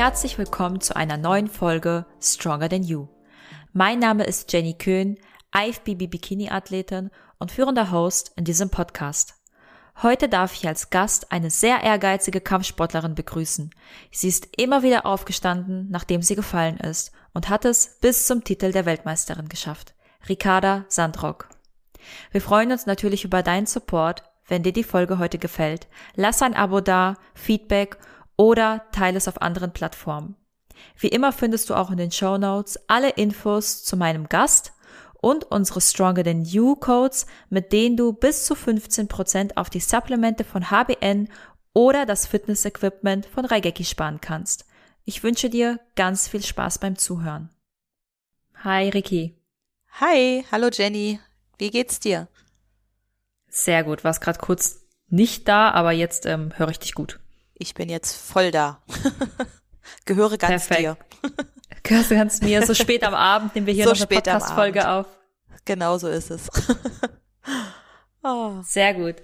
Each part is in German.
herzlich willkommen zu einer neuen Folge Stronger Than You. Mein Name ist Jenny Köhn, IFBB Bikini Athletin und führender Host in diesem Podcast. Heute darf ich als Gast eine sehr ehrgeizige Kampfsportlerin begrüßen. Sie ist immer wieder aufgestanden, nachdem sie gefallen ist und hat es bis zum Titel der Weltmeisterin geschafft. Ricarda Sandrock. Wir freuen uns natürlich über deinen Support. Wenn dir die Folge heute gefällt, lass ein Abo da, Feedback oder teile es auf anderen Plattformen. Wie immer findest du auch in den Show Notes alle Infos zu meinem Gast und unsere Stronger Than You Codes, mit denen du bis zu 15% auf die Supplemente von HBN oder das Fitness-Equipment von Raigeki sparen kannst. Ich wünsche dir ganz viel Spaß beim Zuhören. Hi Ricky. Hi, hallo Jenny. Wie geht's dir? Sehr gut. Warst gerade kurz nicht da, aber jetzt ähm, höre ich dich gut. Ich bin jetzt voll da. Gehöre ganz Perfekt. dir. Gehörst du ganz mir. So spät am Abend nehmen wir hier so noch eine Podcast-Folge auf. Genau so ist es. oh. Sehr gut.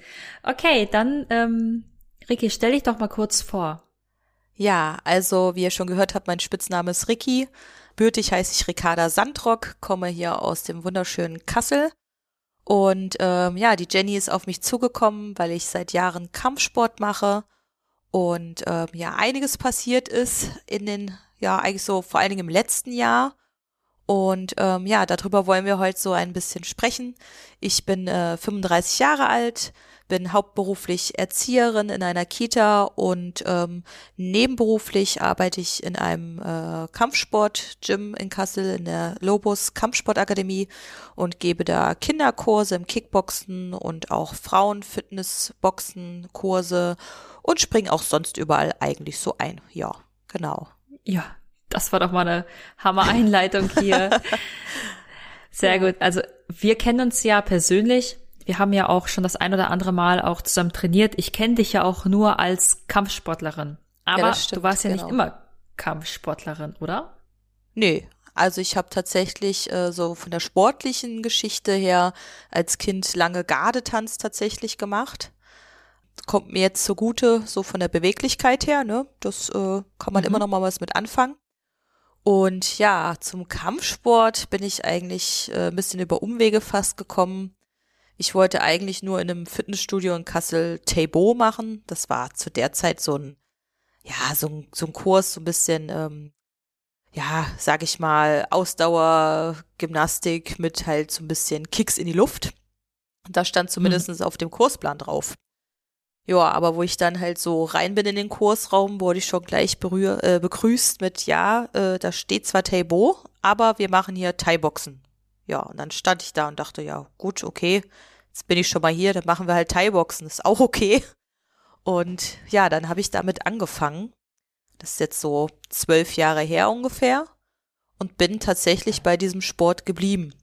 Okay, dann, ähm, Ricky, stell dich doch mal kurz vor. Ja, also wie ihr schon gehört habt, mein Spitzname ist Ricky. Bürtig heiße ich Ricarda Sandrock, komme hier aus dem wunderschönen Kassel. Und ähm, ja, die Jenny ist auf mich zugekommen, weil ich seit Jahren Kampfsport mache und ähm, ja, einiges passiert ist in den, ja, eigentlich so vor allen Dingen im letzten Jahr. Und ähm, ja, darüber wollen wir heute so ein bisschen sprechen. Ich bin äh, 35 Jahre alt, bin hauptberuflich Erzieherin in einer Kita und ähm, nebenberuflich arbeite ich in einem äh, Kampfsport-Gym in Kassel in der Lobus Kampfsportakademie und gebe da Kinderkurse im Kickboxen und auch Frauenfitnessboxen Kurse und springe auch sonst überall eigentlich so ein. Ja, genau. Ja, das war doch mal eine Hammer-Einleitung hier. Sehr gut. Also wir kennen uns ja persönlich. Wir haben ja auch schon das ein oder andere Mal auch zusammen trainiert. Ich kenne dich ja auch nur als Kampfsportlerin. Aber ja, stimmt, du warst ja genau. nicht immer Kampfsportlerin, oder? Nee, also ich habe tatsächlich äh, so von der sportlichen Geschichte her als Kind lange Gardetanz tatsächlich gemacht kommt mir jetzt zugute, so von der Beweglichkeit her, ne? Das äh, kann man mhm. immer noch mal was mit anfangen. Und ja, zum Kampfsport bin ich eigentlich äh, ein bisschen über Umwege fast gekommen. Ich wollte eigentlich nur in einem Fitnessstudio in Kassel Taibo machen. Das war zu der Zeit so ein, ja, so ein, so ein Kurs, so ein bisschen, ähm, ja, sag ich mal, Ausdauergymnastik mit halt so ein bisschen Kicks in die Luft. Und da stand zumindest mhm. auf dem Kursplan drauf. Ja, aber wo ich dann halt so rein bin in den Kursraum, wurde ich schon gleich berühr, äh, begrüßt mit, ja, äh, da steht zwar Taibo, aber wir machen hier Thai-Boxen. Ja, und dann stand ich da und dachte, ja, gut, okay, jetzt bin ich schon mal hier, dann machen wir halt Thai-Boxen, ist auch okay. Und ja, dann habe ich damit angefangen. Das ist jetzt so zwölf Jahre her ungefähr und bin tatsächlich bei diesem Sport geblieben.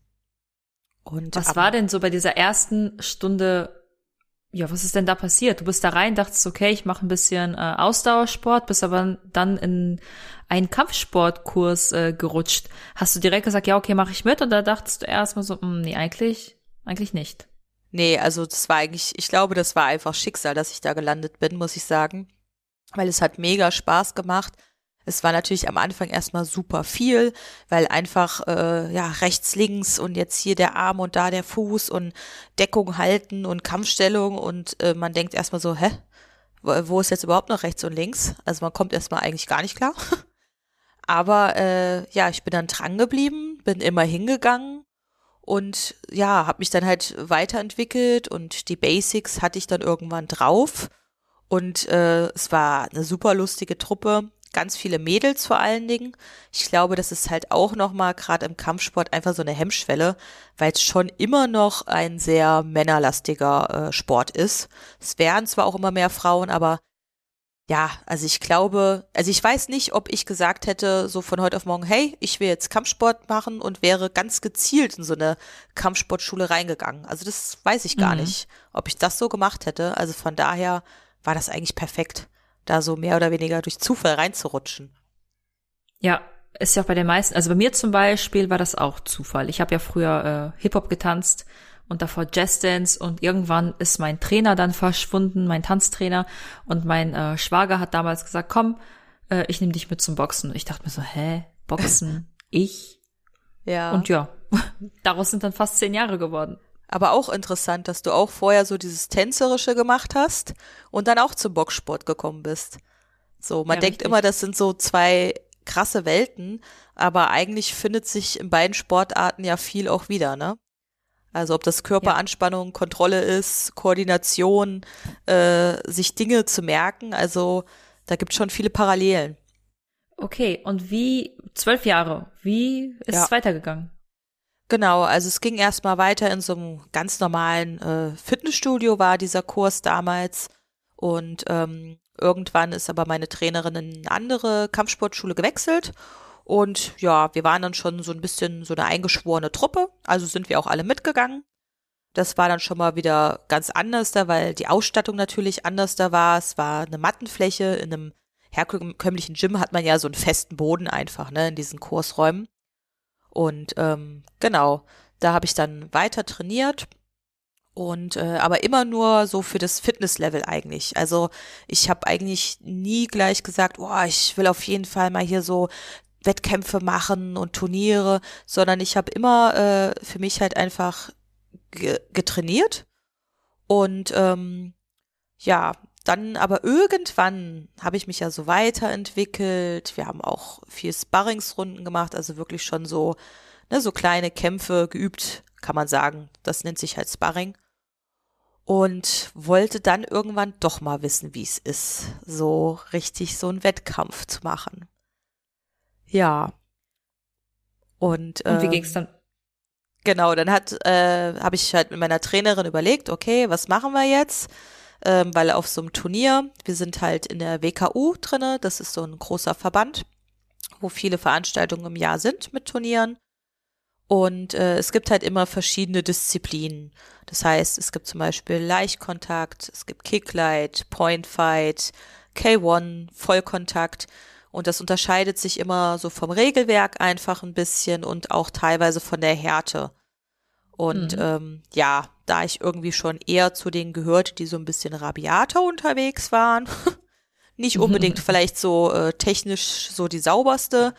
Und was war denn so bei dieser ersten Stunde ja, was ist denn da passiert? Du bist da rein, dachtest, okay, ich mache ein bisschen äh, Ausdauersport, bist aber dann in einen Kampfsportkurs äh, gerutscht. Hast du direkt gesagt, ja, okay, mache ich mit? Da dachtest du erstmal so, mh, hm, nee, eigentlich, eigentlich nicht. Nee, also das war eigentlich, ich glaube, das war einfach Schicksal, dass ich da gelandet bin, muss ich sagen. Weil es hat mega Spaß gemacht. Es war natürlich am Anfang erstmal super viel, weil einfach äh, ja rechts, links und jetzt hier der Arm und da der Fuß und Deckung halten und Kampfstellung und äh, man denkt erstmal so, hä? Wo ist jetzt überhaupt noch rechts und links? Also man kommt erstmal eigentlich gar nicht klar. Aber äh, ja, ich bin dann dran geblieben, bin immer hingegangen und ja, habe mich dann halt weiterentwickelt und die Basics hatte ich dann irgendwann drauf. Und äh, es war eine super lustige Truppe ganz viele Mädels vor allen Dingen. Ich glaube, das ist halt auch nochmal gerade im Kampfsport einfach so eine Hemmschwelle, weil es schon immer noch ein sehr männerlastiger äh, Sport ist. Es wären zwar auch immer mehr Frauen, aber ja, also ich glaube, also ich weiß nicht, ob ich gesagt hätte, so von heute auf morgen, hey, ich will jetzt Kampfsport machen und wäre ganz gezielt in so eine Kampfsportschule reingegangen. Also das weiß ich gar mhm. nicht, ob ich das so gemacht hätte. Also von daher war das eigentlich perfekt da so mehr oder weniger durch Zufall reinzurutschen. Ja, ist ja auch bei den meisten, also bei mir zum Beispiel war das auch Zufall. Ich habe ja früher äh, Hip-Hop getanzt und davor Jazzdance und irgendwann ist mein Trainer dann verschwunden, mein Tanztrainer und mein äh, Schwager hat damals gesagt, komm, äh, ich nehme dich mit zum Boxen. Ich dachte mir so, hä, Boxen, ich? Ja. Und ja, daraus sind dann fast zehn Jahre geworden. Aber auch interessant, dass du auch vorher so dieses Tänzerische gemacht hast und dann auch zum Boxsport gekommen bist. So, man Ja, denkt richtig. immer, das sind so zwei krasse Welten, aber eigentlich findet sich in beiden Sportarten ja viel auch wieder, ne? Also ob das Körperanspannung, Kontrolle ist, Koordination, äh, sich Dinge zu merken, also da gibt schon viele Parallelen. Okay, und wie, zwölf Jahre, wie ist Ja. es weitergegangen? Genau, also es ging erstmal weiter in so einem ganz normalen äh, Fitnessstudio war dieser Kurs damals und ähm, irgendwann ist aber meine Trainerin in eine andere Kampfsportschule gewechselt und ja, wir waren dann schon so ein bisschen so eine eingeschworene Truppe, also sind wir auch alle mitgegangen. Das war dann schon mal wieder ganz anders da, weil die Ausstattung natürlich anders da war. Es war eine Mattenfläche. In einem herkömmlichen Gym hat man ja so einen festen Boden einfach, ne, in diesen Kursräumen. Und ähm, genau, da habe ich dann weiter trainiert und äh, aber immer nur so für das Fitnesslevel eigentlich. Also ich habe eigentlich nie gleich gesagt, oh, ich will auf jeden Fall mal hier so Wettkämpfe machen und Turniere, sondern ich habe immer äh, für mich halt einfach ge getrainiert und ähm, ja, dann aber irgendwann habe ich mich ja so weiterentwickelt. Wir haben auch viel Sparringsrunden gemacht, also wirklich schon so, ne, so kleine Kämpfe geübt, kann man sagen. Das nennt sich halt Sparring. Und wollte dann irgendwann doch mal wissen, wie es ist, so richtig so einen Wettkampf zu machen. Ja. Und, Und wie ähm, ging's dann? Genau, dann hat, äh, habe ich halt mit meiner Trainerin überlegt, okay, was machen wir jetzt? Ähm, weil auf so einem Turnier, wir sind halt in der WKU drinne, das ist so ein großer Verband, wo viele Veranstaltungen im Jahr sind mit Turnieren. Und äh, es gibt halt immer verschiedene Disziplinen. Das heißt, es gibt zum Beispiel Leichtkontakt, es gibt Kicklight, Point Fight, K1, Vollkontakt. Und das unterscheidet sich immer so vom Regelwerk einfach ein bisschen und auch teilweise von der Härte. Und Mhm. ähm, ja, da ich irgendwie schon eher zu denen gehörte, die so ein bisschen rabiater unterwegs waren, nicht unbedingt vielleicht so äh, technisch so die sauberste,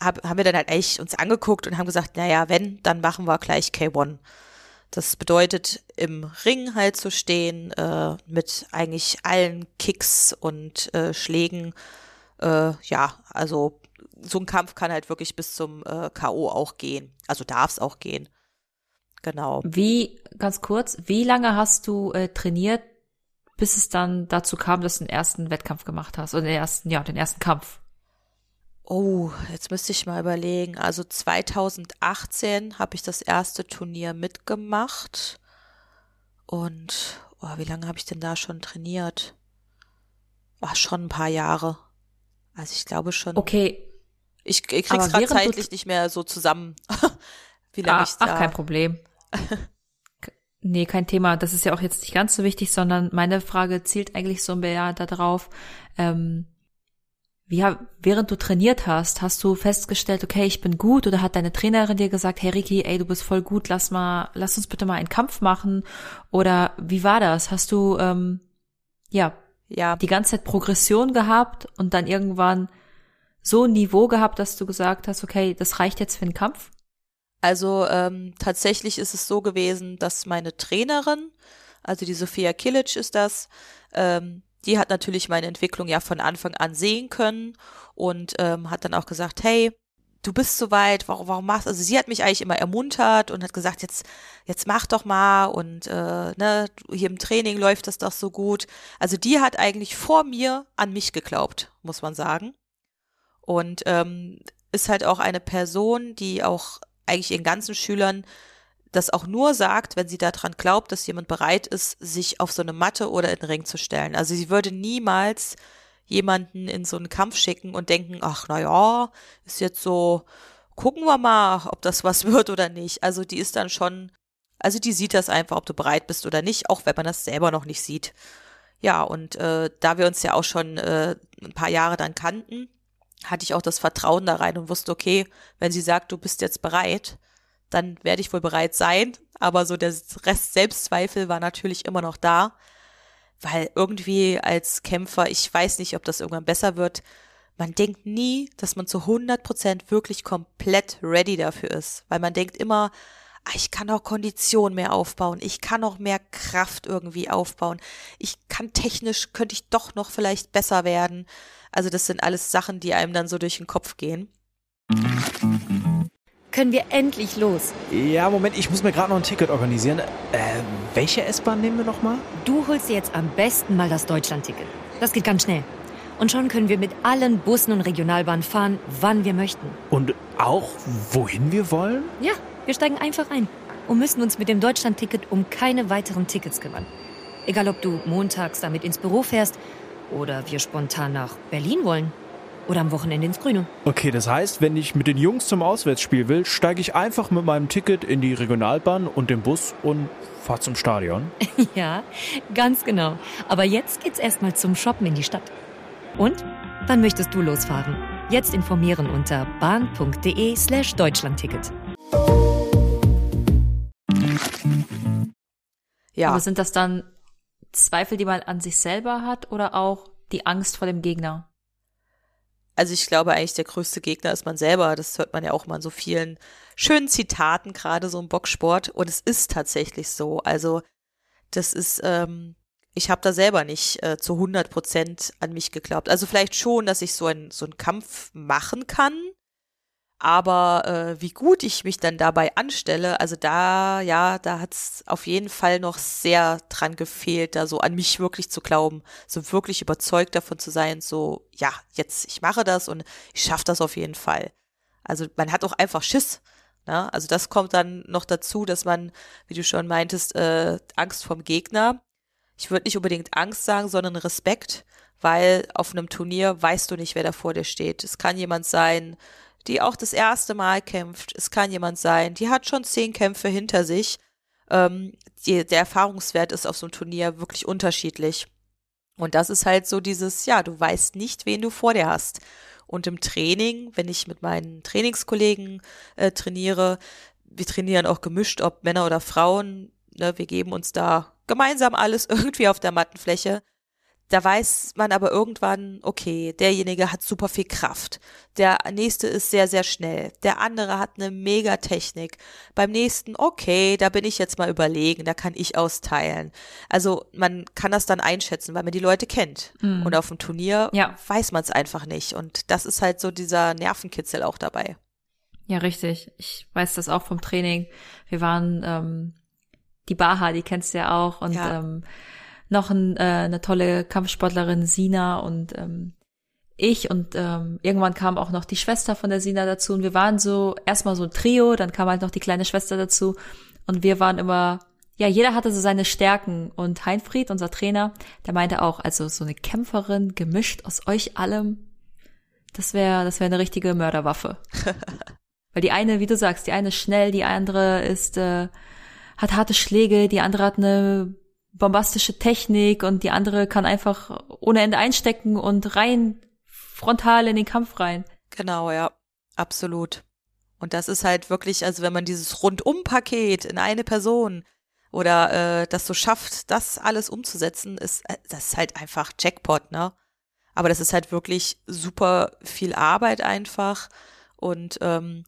hab, haben wir dann halt echt uns angeguckt und haben gesagt, naja, wenn, dann machen wir gleich K1. Das bedeutet, im Ring halt zu stehen, äh, mit eigentlich allen Kicks und äh, Schlägen. Äh, ja, also so ein Kampf kann halt wirklich bis zum äh, K.O. auch gehen. Also darf es auch gehen. Genau. Wie, ganz kurz, wie lange hast du äh, trainiert, bis es dann dazu kam, dass du den ersten Wettkampf gemacht hast? Oder den ersten, ja, den ersten Kampf. Oh, jetzt müsste ich mal überlegen. Also 2018 habe ich das erste Turnier mitgemacht. Und oh, wie lange habe ich denn da schon trainiert? Oh, schon ein paar Jahre. Also ich glaube schon. Okay, Ich, ich krieg's gerade zeitlich nicht mehr so zusammen. wie lange ah, ich da. ach, kein Problem. Nee, kein Thema. Das ist ja auch jetzt nicht ganz so wichtig, sondern meine Frage zielt eigentlich so mehr darauf, ähm, wie, während du trainiert hast, hast du festgestellt, okay, ich bin gut oder hat deine Trainerin dir gesagt, hey Ricky, ey, du bist voll gut, lass mal, lass uns bitte mal einen Kampf machen oder wie war das? Hast du, ähm, ja, Ja, die ganze Zeit Progression gehabt und dann irgendwann so ein Niveau gehabt, dass du gesagt hast, okay, das reicht jetzt für den Kampf? Also ähm, tatsächlich ist es so gewesen, dass meine Trainerin, also die Sophia Kilic ist das, ähm, die hat natürlich meine Entwicklung ja von Anfang an sehen können und ähm, hat dann auch gesagt, hey, du bist so weit, warum, warum machst Also sie hat mich eigentlich immer ermuntert und hat gesagt, jetzt, jetzt mach doch mal und äh, ne, hier im Training läuft das doch so gut. Also die hat eigentlich vor mir an mich geglaubt, muss man sagen. Und ähm, ist halt auch eine Person, die auch eigentlich ihren ganzen Schülern das auch nur sagt, wenn sie daran glaubt, dass jemand bereit ist, sich auf so eine Matte oder in den Ring zu stellen. Also sie würde niemals jemanden in so einen Kampf schicken und denken, ach na ja, ist jetzt so, gucken wir mal, ob das was wird oder nicht. Also die ist dann schon, also die sieht das einfach, ob du bereit bist oder nicht, auch wenn man das selber noch nicht sieht. Ja, und äh, da wir uns ja auch schon äh, ein paar Jahre dann kannten, hatte ich auch das Vertrauen da rein und wusste, okay, wenn sie sagt, du bist jetzt bereit, dann werde ich wohl bereit sein. Aber so der Rest Selbstzweifel war natürlich immer noch da, weil irgendwie als Kämpfer, ich weiß nicht, ob das irgendwann besser wird, man denkt nie, dass man zu 100 Prozent wirklich komplett ready dafür ist, weil man denkt immer, ich kann auch Kondition mehr aufbauen, ich kann auch mehr Kraft irgendwie aufbauen, ich kann technisch, könnte ich doch noch vielleicht besser werden. Also das sind alles Sachen, die einem dann so durch den Kopf gehen. Können wir endlich los? Ja, Moment, ich muss mir gerade noch ein Ticket organisieren. Äh, welche S-Bahn nehmen wir nochmal? Du holst dir jetzt am besten mal das Deutschland-Ticket. Das geht ganz schnell. Und schon können wir mit allen Bussen und Regionalbahnen fahren, wann wir möchten. Und auch wohin wir wollen? Ja, wir steigen einfach ein und müssen uns mit dem Deutschland-Ticket um keine weiteren Tickets kümmern. Egal, ob du montags damit ins Büro fährst oder wir spontan nach Berlin wollen. Oder am Wochenende ins Grüne. Okay, das heißt, wenn ich mit den Jungs zum Auswärtsspiel will, steige ich einfach mit meinem Ticket in die Regionalbahn und den Bus und fahre zum Stadion. ja, ganz genau. Aber jetzt geht's erstmal zum Shoppen in die Stadt. Und? Wann möchtest du losfahren? Jetzt informieren unter bahn.de slash Deutschlandticket. Ja. Aber sind das dann Zweifel, die man an sich selber hat oder auch die Angst vor dem Gegner? Also ich glaube eigentlich, der größte Gegner ist man selber. Das hört man ja auch mal in so vielen schönen Zitaten, gerade so im Boxsport. Und es ist tatsächlich so. Also das ist, ähm, ich habe da selber nicht äh, zu 100 Prozent an mich geglaubt. Also vielleicht schon, dass ich so, ein, so einen Kampf machen kann, aber äh, wie gut ich mich dann dabei anstelle, also da, ja, da hat's auf jeden Fall noch sehr dran gefehlt, da so an mich wirklich zu glauben, so wirklich überzeugt davon zu sein, so, ja, jetzt, ich mache das und ich schaffe das auf jeden Fall. Also man hat auch einfach Schiss. Ne? Also das kommt dann noch dazu, dass man, wie du schon meintest, äh, Angst vom Gegner. Ich würde nicht unbedingt Angst sagen, sondern Respekt, weil auf einem Turnier weißt du nicht, wer da vor dir steht. Es kann jemand sein, die auch das erste Mal kämpft. Es kann jemand sein, die hat schon zehn Kämpfe hinter sich. Ähm, die, der Erfahrungswert ist auf so einem Turnier wirklich unterschiedlich. Und das ist halt so dieses, ja, du weißt nicht, wen du vor dir hast. Und im Training, wenn ich mit meinen Trainingskollegen äh, trainiere, wir trainieren auch gemischt, ob Männer oder Frauen, ne, wir geben uns da gemeinsam alles irgendwie auf der Mattenfläche. Da weiß man aber irgendwann, okay, derjenige hat super viel Kraft. Der nächste ist sehr, sehr schnell. Der andere hat eine Megatechnik. Beim nächsten, okay, da bin ich jetzt mal überlegen, da kann ich austeilen. Also man kann das dann einschätzen, weil man die Leute kennt. Mhm. Und auf dem Turnier ja. weiß man es einfach nicht. Und das ist halt so dieser Nervenkitzel auch dabei. Ja, richtig. Ich weiß das auch vom Training. Wir waren ähm, die Baha, die kennst du ja auch. Und ja. ähm, noch ein, äh, eine tolle Kampfsportlerin Sina und ähm, ich und ähm, irgendwann kam auch noch die Schwester von der Sina dazu und wir waren so erstmal so ein Trio, dann kam halt noch die kleine Schwester dazu und wir waren immer ja, jeder hatte so seine Stärken und Heinfried, unser Trainer, der meinte auch, also so eine Kämpferin gemischt aus euch allem, das wäre das wäre eine richtige Mörderwaffe. Weil die eine, wie du sagst, die eine ist schnell, die andere ist äh, hat harte Schläge, die andere hat eine bombastische Technik und die andere kann einfach ohne Ende einstecken und rein frontal in den Kampf rein. Genau, ja, absolut. Und das ist halt wirklich, also wenn man dieses Rundum-Paket in eine Person oder äh, das so schafft, das alles umzusetzen, ist äh, das ist halt einfach Jackpot, ne? Aber das ist halt wirklich super viel Arbeit einfach und ähm,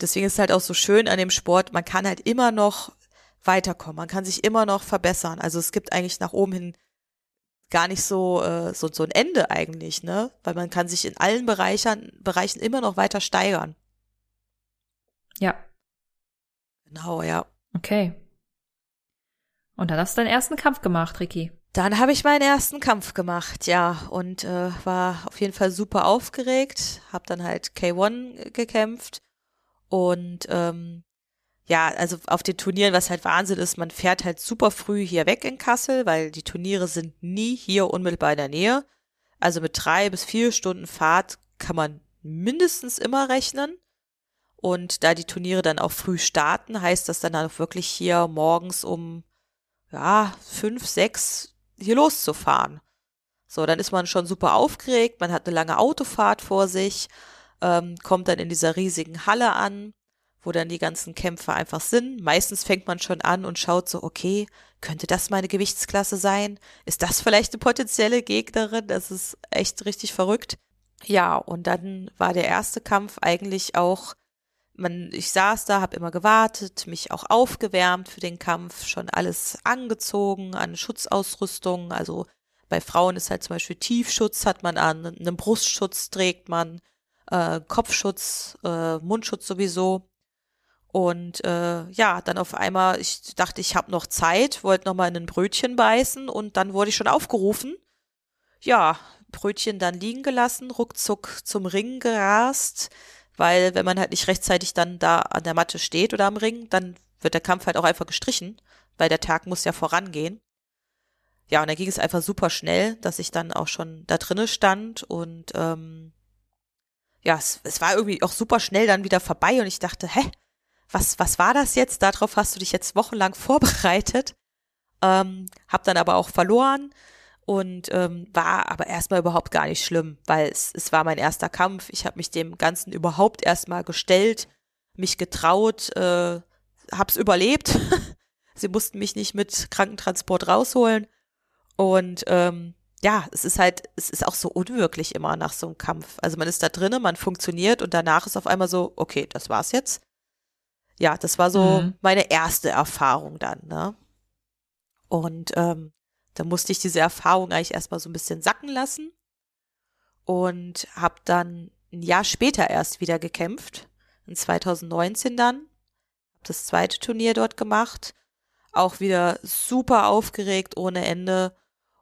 deswegen ist es halt auch so schön an dem Sport, man kann halt immer noch weiterkommen. Man kann sich immer noch verbessern. Also es gibt eigentlich nach oben hin gar nicht so, äh, so, so ein Ende eigentlich, ne? Weil man kann sich in allen Bereichen, Bereichen immer noch weiter steigern. Ja. Genau, ja. Okay. Und dann hast du deinen ersten Kampf gemacht, Ricky. Dann habe ich meinen ersten Kampf gemacht, ja, und äh, war auf jeden Fall super aufgeregt, habe dann halt K1 gekämpft und ähm, ja, also auf den Turnieren, was halt Wahnsinn ist, man fährt halt super früh hier weg in Kassel, weil die Turniere sind nie hier unmittelbar in der Nähe. Also mit drei bis vier Stunden Fahrt kann man mindestens immer rechnen. Und da die Turniere dann auch früh starten, heißt das dann auch wirklich hier morgens um, ja, fünf, sechs hier loszufahren. So, dann ist man schon super aufgeregt, man hat eine lange Autofahrt vor sich, ähm, kommt dann in dieser riesigen Halle an wo dann die ganzen Kämpfer einfach sind. Meistens fängt man schon an und schaut so, okay, könnte das meine Gewichtsklasse sein? Ist das vielleicht eine potenzielle Gegnerin? Das ist echt richtig verrückt. Ja, und dann war der erste Kampf eigentlich auch, man, ich saß da, habe immer gewartet, mich auch aufgewärmt für den Kampf, schon alles angezogen an Schutzausrüstung. Also bei Frauen ist halt zum Beispiel Tiefschutz hat man an, einen Brustschutz trägt man, äh, Kopfschutz, äh, Mundschutz sowieso. Und äh, ja, dann auf einmal, ich dachte, ich habe noch Zeit, wollte noch mal in ein Brötchen beißen und dann wurde ich schon aufgerufen. Ja, Brötchen dann liegen gelassen, ruckzuck zum Ring gerast, weil wenn man halt nicht rechtzeitig dann da an der Matte steht oder am Ring, dann wird der Kampf halt auch einfach gestrichen, weil der Tag muss ja vorangehen. Ja, und dann ging es einfach super schnell, dass ich dann auch schon da drinne stand und ähm, ja, es, es war irgendwie auch super schnell dann wieder vorbei und ich dachte, hä, was, was war das jetzt? Darauf hast du dich jetzt wochenlang vorbereitet. Ähm, hab dann aber auch verloren und ähm, war aber erstmal überhaupt gar nicht schlimm, weil es, es war mein erster Kampf. Ich habe mich dem Ganzen überhaupt erstmal gestellt, mich getraut, äh, hab's überlebt. Sie mussten mich nicht mit Krankentransport rausholen. Und ähm, ja, es ist halt, es ist auch so unwirklich immer nach so einem Kampf. Also man ist da drinnen, man funktioniert und danach ist auf einmal so, okay, das war's jetzt. Ja, das war so mhm. meine erste Erfahrung dann, ne? Und ähm, da musste ich diese Erfahrung eigentlich erstmal so ein bisschen sacken lassen und habe dann ein Jahr später erst wieder gekämpft, in 2019 dann, habe das zweite Turnier dort gemacht, auch wieder super aufgeregt ohne Ende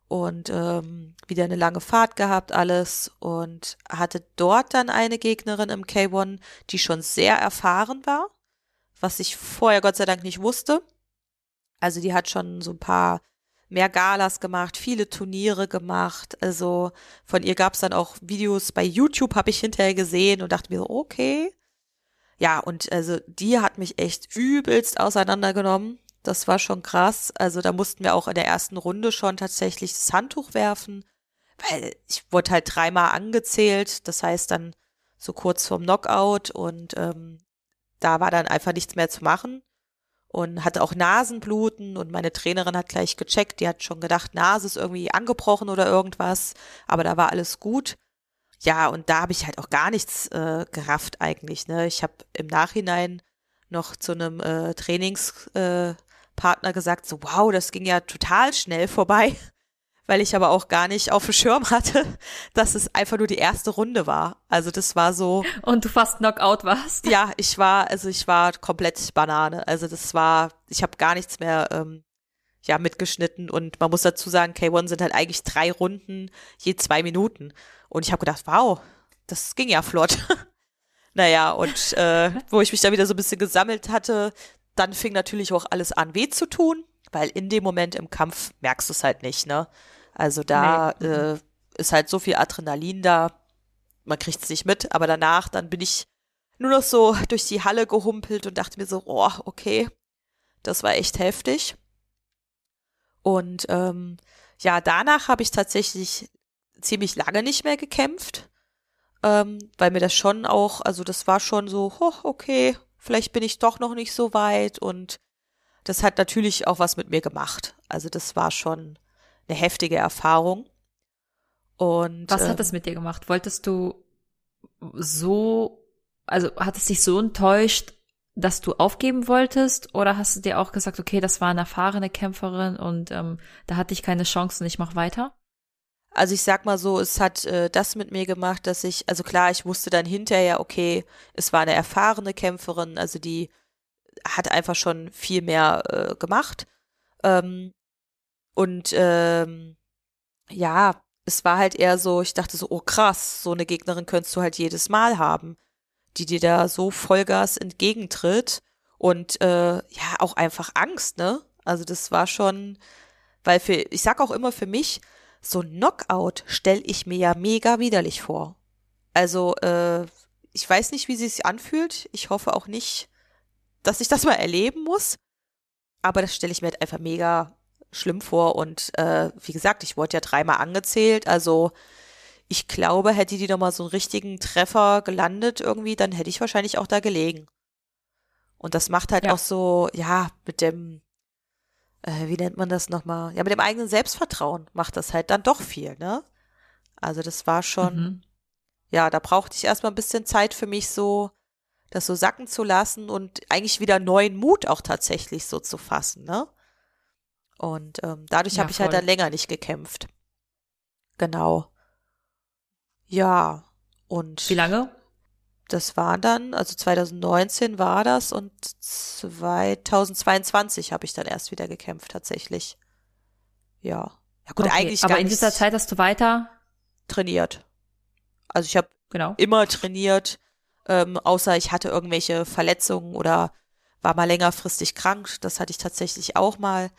und ähm, wieder eine lange Fahrt gehabt alles und hatte dort dann eine Gegnerin im K1, die schon sehr erfahren war, was ich vorher Gott sei Dank nicht wusste. Also die hat schon so ein paar mehr Galas gemacht, viele Turniere gemacht. Also von ihr gab es dann auch Videos bei YouTube, habe ich hinterher gesehen und dachte mir so, okay. Ja, und also die hat mich echt übelst auseinandergenommen. Das war schon krass. Also da mussten wir auch in der ersten Runde schon tatsächlich das Handtuch werfen, weil ich wurde halt dreimal angezählt. Das heißt dann so kurz vorm Knockout und ähm, da war dann einfach nichts mehr zu machen und hatte auch Nasenbluten und meine Trainerin hat gleich gecheckt, die hat schon gedacht, Nase ist irgendwie angebrochen oder irgendwas, aber da war alles gut. Ja, und da habe ich halt auch gar nichts äh, gerafft eigentlich. Ne? Ich habe im Nachhinein noch zu einem äh, Trainingspartner äh, gesagt, so wow, das ging ja total schnell vorbei weil ich aber auch gar nicht auf dem Schirm hatte, dass es einfach nur die erste Runde war. Also das war so. Und du fast Knockout warst. Ja, ich war, also ich war komplett Banane. Also das war, ich habe gar nichts mehr ähm, ja mitgeschnitten und man muss dazu sagen, K1 sind halt eigentlich drei Runden je zwei Minuten. Und ich habe gedacht, wow, das ging ja flott. naja, und äh, wo ich mich da wieder so ein bisschen gesammelt hatte, dann fing natürlich auch alles an, weh zu tun, weil in dem Moment im Kampf merkst du es halt nicht, ne? Also da nee. äh, ist halt so viel Adrenalin da, man kriegt es nicht mit, aber danach, dann bin ich nur noch so durch die Halle gehumpelt und dachte mir so, oh, okay, das war echt heftig. Und ähm, ja, danach habe ich tatsächlich ziemlich lange nicht mehr gekämpft, ähm, weil mir das schon auch, also das war schon so, oh, okay, vielleicht bin ich doch noch nicht so weit und das hat natürlich auch was mit mir gemacht. Also das war schon eine heftige Erfahrung. Und was hat ähm, das mit dir gemacht? Wolltest du so, also hat es dich so enttäuscht, dass du aufgeben wolltest, oder hast du dir auch gesagt, okay, das war eine erfahrene Kämpferin und ähm, da hatte ich keine Chance und ich mach weiter? Also ich sag mal so, es hat äh, das mit mir gemacht, dass ich, also klar, ich wusste dann hinterher, okay, es war eine erfahrene Kämpferin, also die hat einfach schon viel mehr äh, gemacht. Ähm, und ähm, ja, es war halt eher so, ich dachte so, oh krass, so eine Gegnerin könntest du halt jedes Mal haben, die dir da so Vollgas entgegentritt und äh, ja, auch einfach Angst, ne? Also das war schon, weil für, ich sag auch immer für mich, so ein Knockout stelle ich mir ja mega widerlich vor. Also, äh, ich weiß nicht, wie sie sich anfühlt. Ich hoffe auch nicht, dass ich das mal erleben muss. Aber das stelle ich mir halt einfach mega schlimm vor. Und äh, wie gesagt, ich wurde ja dreimal angezählt. Also ich glaube, hätte die nochmal so einen richtigen Treffer gelandet irgendwie, dann hätte ich wahrscheinlich auch da gelegen. Und das macht halt ja. auch so, ja, mit dem, äh, wie nennt man das nochmal? Ja, mit dem eigenen Selbstvertrauen macht das halt dann doch viel, ne? Also das war schon, mhm. ja, da brauchte ich erstmal ein bisschen Zeit für mich so, das so sacken zu lassen und eigentlich wieder neuen Mut auch tatsächlich so zu fassen, ne? Und ähm, dadurch Ja, habe ich halt dann länger nicht gekämpft. Genau. Ja, und Wie lange? das war dann, also 2019 war das und 2022 habe ich dann erst wieder gekämpft tatsächlich. Ja. Ja gut, Okay, eigentlich Aber gar in nicht dieser Zeit hast du weiter, trainiert. Also ich habe genau. immer trainiert, ähm, außer ich hatte irgendwelche Verletzungen oder war mal längerfristig krank. Das hatte ich tatsächlich auch mal.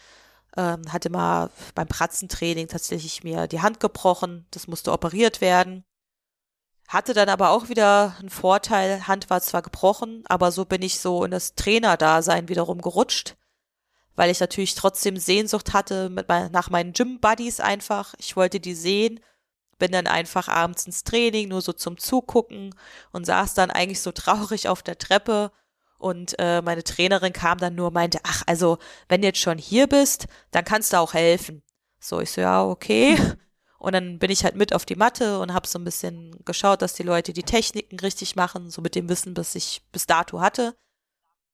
Ähm, hatte mal beim Pratzentraining tatsächlich mir die Hand gebrochen. Das musste operiert werden. Hatte dann aber auch wieder einen Vorteil. Hand war zwar gebrochen, aber so bin ich so in das Trainerdasein wiederum gerutscht, weil ich natürlich trotzdem Sehnsucht hatte mit mein, nach meinen Gym-Buddies einfach. Ich wollte die sehen bin dann einfach abends ins Training, nur so zum Zugucken und saß dann eigentlich so traurig auf der Treppe und äh, meine Trainerin kam dann nur und meinte, ach, also wenn du jetzt schon hier bist, dann kannst du auch helfen. So, ich so, ja, okay. Und dann bin ich halt mit auf die Matte und habe so ein bisschen geschaut, dass die Leute die Techniken richtig machen, so mit dem Wissen, was ich bis dato hatte.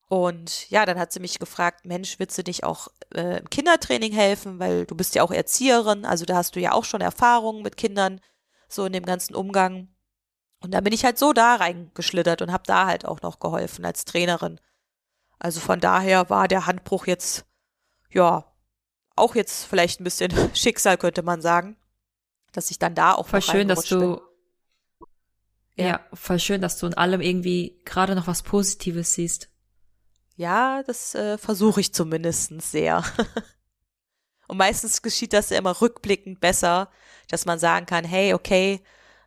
Und ja, dann hat sie mich gefragt, Mensch, willst du nicht auch äh, im Kindertraining helfen, weil du bist ja auch Erzieherin, also da hast du ja auch schon Erfahrungen mit Kindern, so in dem ganzen Umgang. Und dann bin ich halt so da reingeschlittert und habe da halt auch noch geholfen als Trainerin. Also von daher war der Handbruch jetzt, ja, auch jetzt vielleicht ein bisschen Schicksal, könnte man sagen, dass ich dann da auch Voll schön, dass du, bin. ja. voll schön, dass du in allem irgendwie gerade noch was Positives siehst. Ja, das äh, versuche ich zumindest sehr. Und meistens geschieht das ja immer rückblickend besser, dass man sagen kann, hey, okay,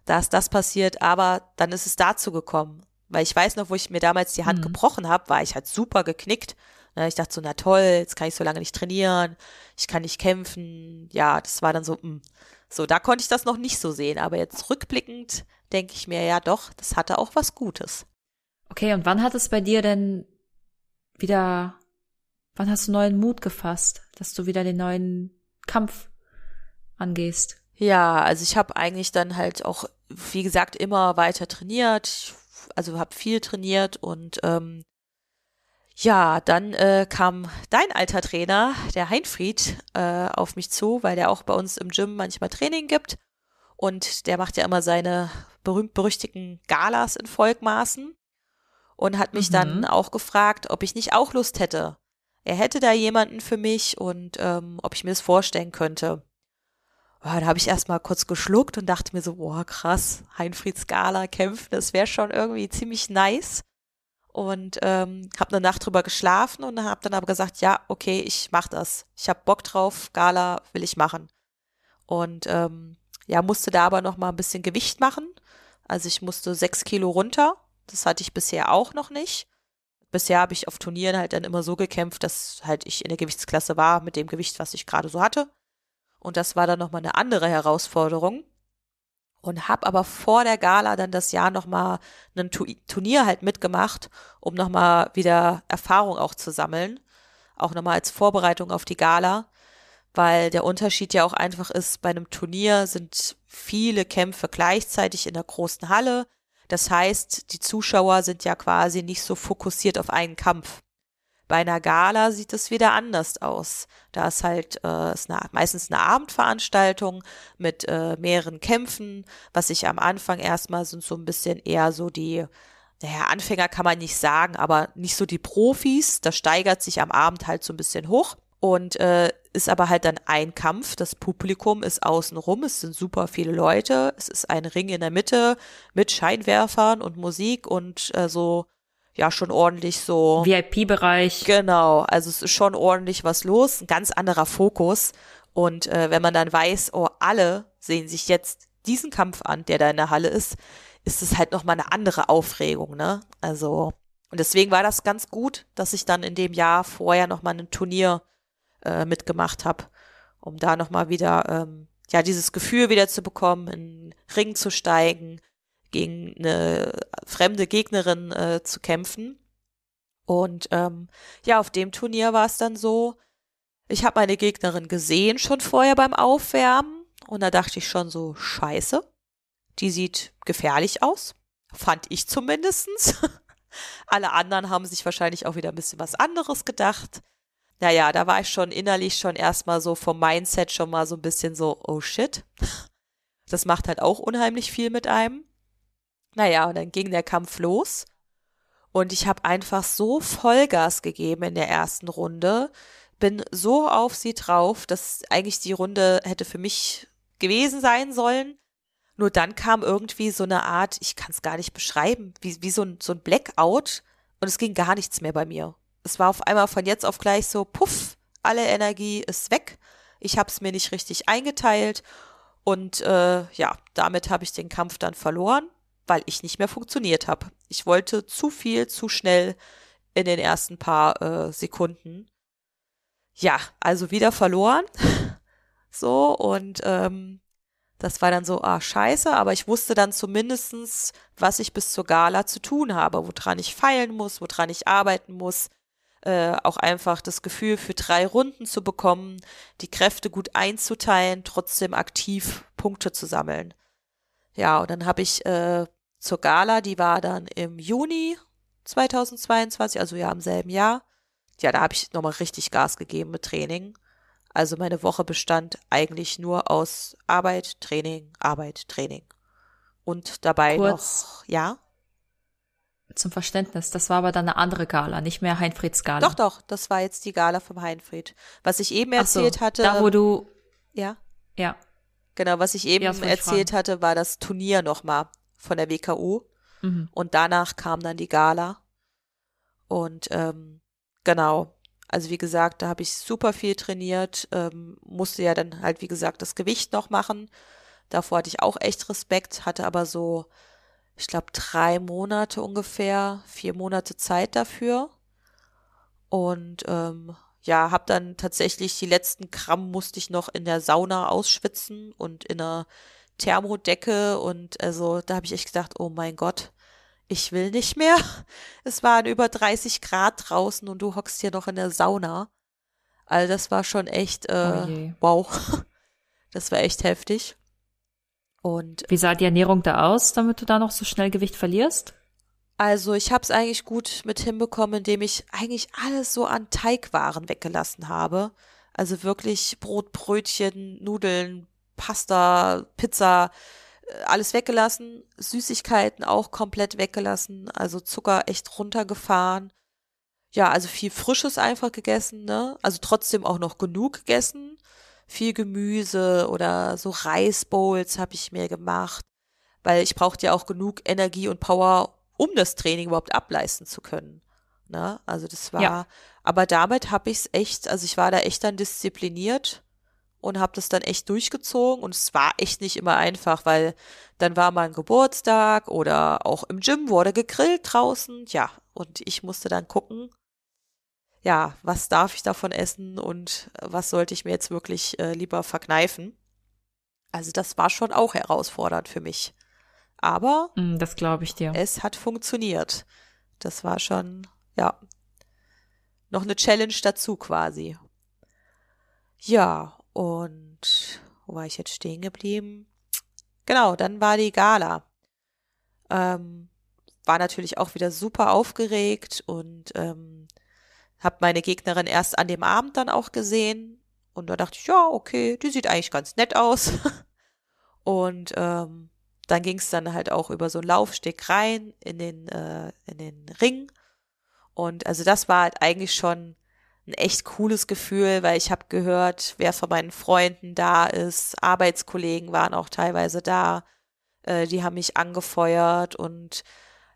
da ist das passiert, aber dann ist es dazu gekommen. Weil ich weiß noch, wo ich mir damals die Hand Mhm. gebrochen habe, war ich halt super geknickt. Ne, Ich dachte so, na toll, jetzt kann ich so lange nicht trainieren, ich kann nicht kämpfen. Ja, das war dann so, mh. so, da konnte ich das noch nicht so sehen. Aber jetzt rückblickend denke ich mir, ja doch, das hatte auch was Gutes. Okay, und wann hat es bei dir denn wieder, wann hast du neuen Mut gefasst, dass du wieder den neuen Kampf angehst? Ja, also ich habe eigentlich dann halt auch, wie gesagt, immer weiter trainiert. Also habe viel trainiert und ähm, ja, dann äh, kam dein alter Trainer, der Heinfried, äh, auf mich zu, weil der auch bei uns im Gym manchmal Training gibt. Und der macht ja immer seine berühmt-berüchtigten Galas in Volkmaßen und hat mich Mhm. dann auch gefragt, ob ich nicht auch Lust hätte. Er hätte da jemanden für mich und ähm, ob ich mir das vorstellen könnte. Oh, da habe ich erstmal kurz geschluckt und dachte mir so, boah, krass, Heinfried Skala kämpfen, das wäre schon irgendwie ziemlich nice. Und ähm, habe eine Nacht drüber geschlafen und habe dann aber gesagt, ja, okay, ich mach das. Ich habe Bock drauf, Gala will ich machen. Und ähm, ja, musste da aber noch mal ein bisschen Gewicht machen. Also ich musste sechs Kilo runter. Das hatte ich bisher auch noch nicht. Bisher habe ich auf Turnieren halt dann immer so gekämpft, dass halt ich in der Gewichtsklasse war mit dem Gewicht, was ich gerade so hatte. Und das war dann nochmal eine andere Herausforderung. Und habe aber vor der Gala dann das Jahr nochmal ein Tu- Turnier halt mitgemacht, um nochmal wieder Erfahrung auch zu sammeln. Auch nochmal als Vorbereitung auf die Gala. Weil der Unterschied ja auch einfach ist, bei einem Turnier sind viele Kämpfe gleichzeitig in der großen Halle. Das heißt, die Zuschauer sind ja quasi nicht so fokussiert auf einen Kampf. Bei einer Gala sieht es wieder anders aus. Da ist halt äh, ist eine, meistens eine Abendveranstaltung mit äh, mehreren Kämpfen, was ich am Anfang erstmal sind so ein bisschen eher so die, naja, Anfänger kann man nicht sagen, aber nicht so die Profis. Das steigert sich am Abend halt so ein bisschen hoch und äh, ist aber halt dann ein Kampf. Das Publikum ist außenrum, es sind super viele Leute, es ist ein Ring in der Mitte mit Scheinwerfern und Musik und äh, so, ja, schon ordentlich so. VIP-Bereich. Genau, also es ist schon ordentlich was los, ein ganz anderer Fokus. Und äh, wenn man dann weiß, oh, alle sehen sich jetzt diesen Kampf an, der da in der Halle ist, ist es halt nochmal eine andere Aufregung, ne? Also, und deswegen war das ganz gut, dass ich dann in dem Jahr vorher nochmal ein Turnier äh, mitgemacht habe, um da nochmal wieder, ähm, ja, dieses Gefühl wieder zu bekommen, in den Ring zu steigen, gegen eine fremde Gegnerin äh, zu kämpfen. Und ähm, ja, auf dem Turnier war es dann so, ich habe meine Gegnerin gesehen schon vorher beim Aufwärmen und da dachte ich schon so, scheiße, die sieht gefährlich aus. Fand ich zumindestens. Alle anderen haben sich wahrscheinlich auch wieder ein bisschen was anderes gedacht. Naja, da war ich schon innerlich schon erstmal so vom Mindset schon mal so ein bisschen so, oh shit. Das macht halt auch unheimlich viel mit einem. Naja, und dann ging der Kampf los. Und ich habe einfach so Vollgas gegeben in der ersten Runde. Bin so auf sie drauf, dass eigentlich die Runde hätte für mich gewesen sein sollen. Nur dann kam irgendwie so eine Art, ich kann es gar nicht beschreiben, wie, wie so, ein, so ein Blackout und es ging gar nichts mehr bei mir. Es war auf einmal von jetzt auf gleich so, puff, alle Energie ist weg. Ich habe es mir nicht richtig eingeteilt und äh, ja, damit habe ich den Kampf dann verloren, weil ich nicht mehr funktioniert habe. Ich wollte zu viel, zu schnell in den ersten paar äh, Sekunden. Ja, also wieder verloren. so und ähm, das war dann so, ah, scheiße, aber ich wusste dann zumindestens, was ich bis zur Gala zu tun habe, woran ich feilen muss, woran ich arbeiten muss. Äh, auch einfach das Gefühl für drei Runden zu bekommen, die Kräfte gut einzuteilen, trotzdem aktiv Punkte zu sammeln. Ja, und dann habe ich äh, zur Gala, die war dann im Juni 2022, also ja im selben Jahr. Ja, da habe ich nochmal richtig Gas gegeben mit Training. Also meine Woche bestand eigentlich nur aus Arbeit, Training, Arbeit, Training. Und dabei Kurz noch, ja. Zum Verständnis, das war aber dann eine andere Gala, nicht mehr Heinfrieds Gala. Doch, doch, das war jetzt die Gala vom Heinfried. Was ich eben erzählt so, hatte. Da, wo du. Ja. Ja. Genau, was ich eben ja, erzählt hatte, war das Turnier nochmal von der WKU. Mhm. Und danach kam dann die Gala. Und ähm, genau, also wie gesagt, da habe ich super viel trainiert, ähm, musste ja dann halt, wie gesagt, das Gewicht noch machen. Davor hatte ich auch echt Respekt, hatte aber so, ich glaube, drei Monate ungefähr, vier Monate Zeit dafür. Und ähm, ja, habe dann tatsächlich die letzten Gramm musste ich noch in der Sauna ausschwitzen und in einer Thermodecke und also da habe ich echt gedacht, oh mein Gott, ich will nicht mehr. Es waren über 30 Grad draußen und du hockst hier noch in der Sauna. Also das war schon echt, äh, oh wow. Das war echt heftig. Und wie sah die Ernährung da aus, damit du da noch so schnell Gewicht verlierst? Also ich habe es eigentlich gut mit hinbekommen, indem ich eigentlich alles so an Teigwaren weggelassen habe. Also wirklich Brot, Brötchen, Nudeln, Pasta, Pizza, alles weggelassen, Süßigkeiten auch komplett weggelassen, also Zucker echt runtergefahren. Ja, also viel Frisches einfach gegessen, ne? Also trotzdem auch noch genug gegessen. Viel Gemüse oder so Reisbowls habe ich mir gemacht, weil ich brauchte ja auch genug Energie und Power, um das Training überhaupt ableisten zu können. Ne? Also das war, ja. aber damit habe ich es echt, also ich war da echt dann diszipliniert und habe das dann echt durchgezogen und es war echt nicht immer einfach, weil dann war mal ein Geburtstag oder auch im Gym wurde gegrillt draußen, ja, und ich musste dann gucken, ja, was darf ich davon essen und was sollte ich mir jetzt wirklich äh, lieber verkneifen. Also das war schon auch herausfordernd für mich. Aber mm, das glaube ich dir. Es hat funktioniert. Das war schon, ja, noch eine Challenge dazu quasi. Ja, und wo war ich jetzt stehen geblieben? Genau, dann war die Gala. Ähm, war natürlich auch wieder super aufgeregt und ähm, habe meine Gegnerin erst an dem Abend dann auch gesehen. Und da dachte ich, ja, okay, die sieht eigentlich ganz nett aus. und ähm, dann ging es dann halt auch über so einen Laufsteg rein in den, äh, in den Ring. Und also das war halt eigentlich schon ein echt cooles Gefühl, weil ich habe gehört, wer von meinen Freunden da ist. Arbeitskollegen waren auch teilweise da. Äh, die haben mich angefeuert und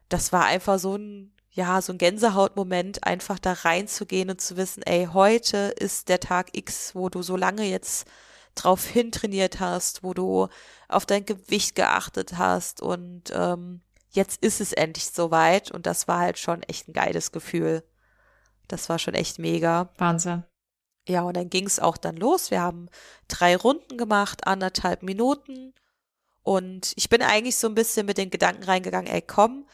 das war einfach so ein, ja, so ein Gänsehautmoment, einfach da reinzugehen und zu wissen, ey, heute ist der Tag X, wo du so lange jetzt drauf hintrainiert hast, wo du auf dein Gewicht geachtet hast und ähm, jetzt ist es endlich soweit und das war halt schon echt ein geiles Gefühl. Das war schon echt mega. Wahnsinn. Ja, und dann ging es auch dann los. Wir haben drei Runden gemacht, anderthalb Minuten. Und ich bin eigentlich so ein bisschen mit den Gedanken reingegangen, ey, komm,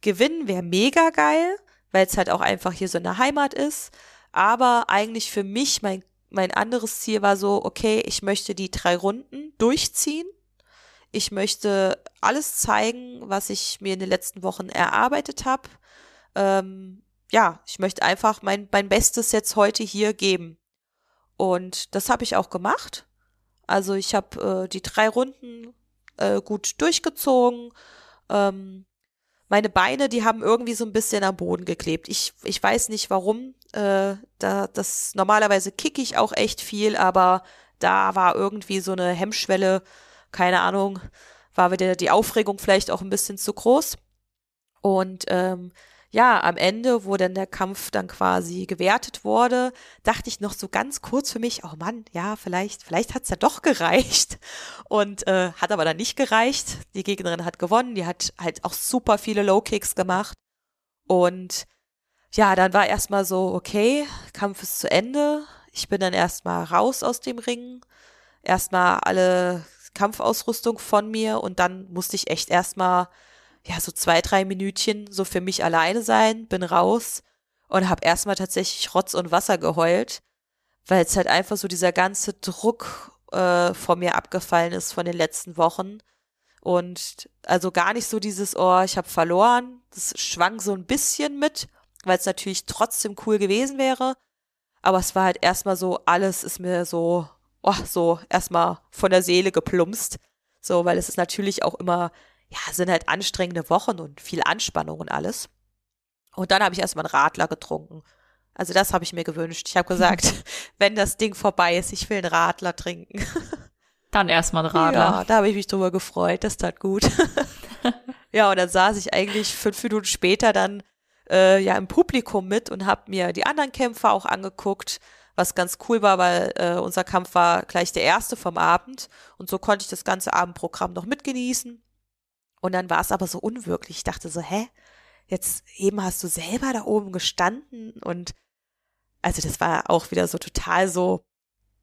gewinnen wäre mega geil, weil es halt auch einfach hier so eine Heimat ist. Aber eigentlich für mich, mein, mein anderes Ziel war so, okay, ich möchte die drei Runden durchziehen. Ich möchte alles zeigen, was ich mir in den letzten Wochen erarbeitet habe. Ähm, ja, ich möchte einfach mein, mein Bestes jetzt heute hier geben. Und das habe ich auch gemacht. Also ich habe äh, die drei Runden äh, gut durchgezogen. Ähm, meine Beine, die haben irgendwie so ein bisschen am Boden geklebt. Ich, ich weiß nicht warum. Äh, da, das normalerweise kicke ich auch echt viel, aber da war irgendwie so eine Hemmschwelle, keine Ahnung, war wieder die Aufregung vielleicht auch ein bisschen zu groß. Und ähm, ja, am Ende, wo dann der Kampf dann quasi gewertet wurde, dachte ich noch so ganz kurz für mich, oh Mann, ja, vielleicht, vielleicht hat's ja doch gereicht. Und äh, hat aber dann nicht gereicht. Die Gegnerin hat gewonnen, die hat halt auch super viele Low Kicks gemacht. Und ja, dann war erstmal so, okay, Kampf ist zu Ende. Ich bin dann erstmal raus aus dem Ring. Erstmal alle Kampfausrüstung von mir und dann musste ich echt erstmal ja, so zwei, drei Minütchen so für mich alleine sein, bin raus und habe erstmal tatsächlich Rotz und Wasser geheult, weil es halt einfach so dieser ganze Druck äh, von mir abgefallen ist von den letzten Wochen. Und also gar nicht so dieses, oh, ich habe verloren. Das schwang so ein bisschen mit, weil es natürlich trotzdem cool gewesen wäre. Aber es war halt erstmal so, alles ist mir so, oh, so erstmal von der Seele geplumpst. So, weil es ist natürlich auch immer ja, sind halt anstrengende Wochen und viel Anspannung und alles. Und dann habe ich erstmal einen Radler getrunken. Also das habe ich mir gewünscht. Ich habe gesagt, wenn das Ding vorbei ist, ich will einen Radler trinken. Dann erstmal einen Radler. Ja, da habe ich mich drüber gefreut. Das tat gut. ja, und dann saß ich eigentlich fünf Minuten später dann äh, ja im Publikum mit und habe mir die anderen Kämpfer auch angeguckt, was ganz cool war, weil äh, unser Kampf war gleich der erste vom Abend und so konnte ich das ganze Abendprogramm noch mitgenießen. Und dann war es aber so unwirklich. Ich dachte so, hä? Jetzt eben hast du selber da oben gestanden und also das war auch wieder so total so,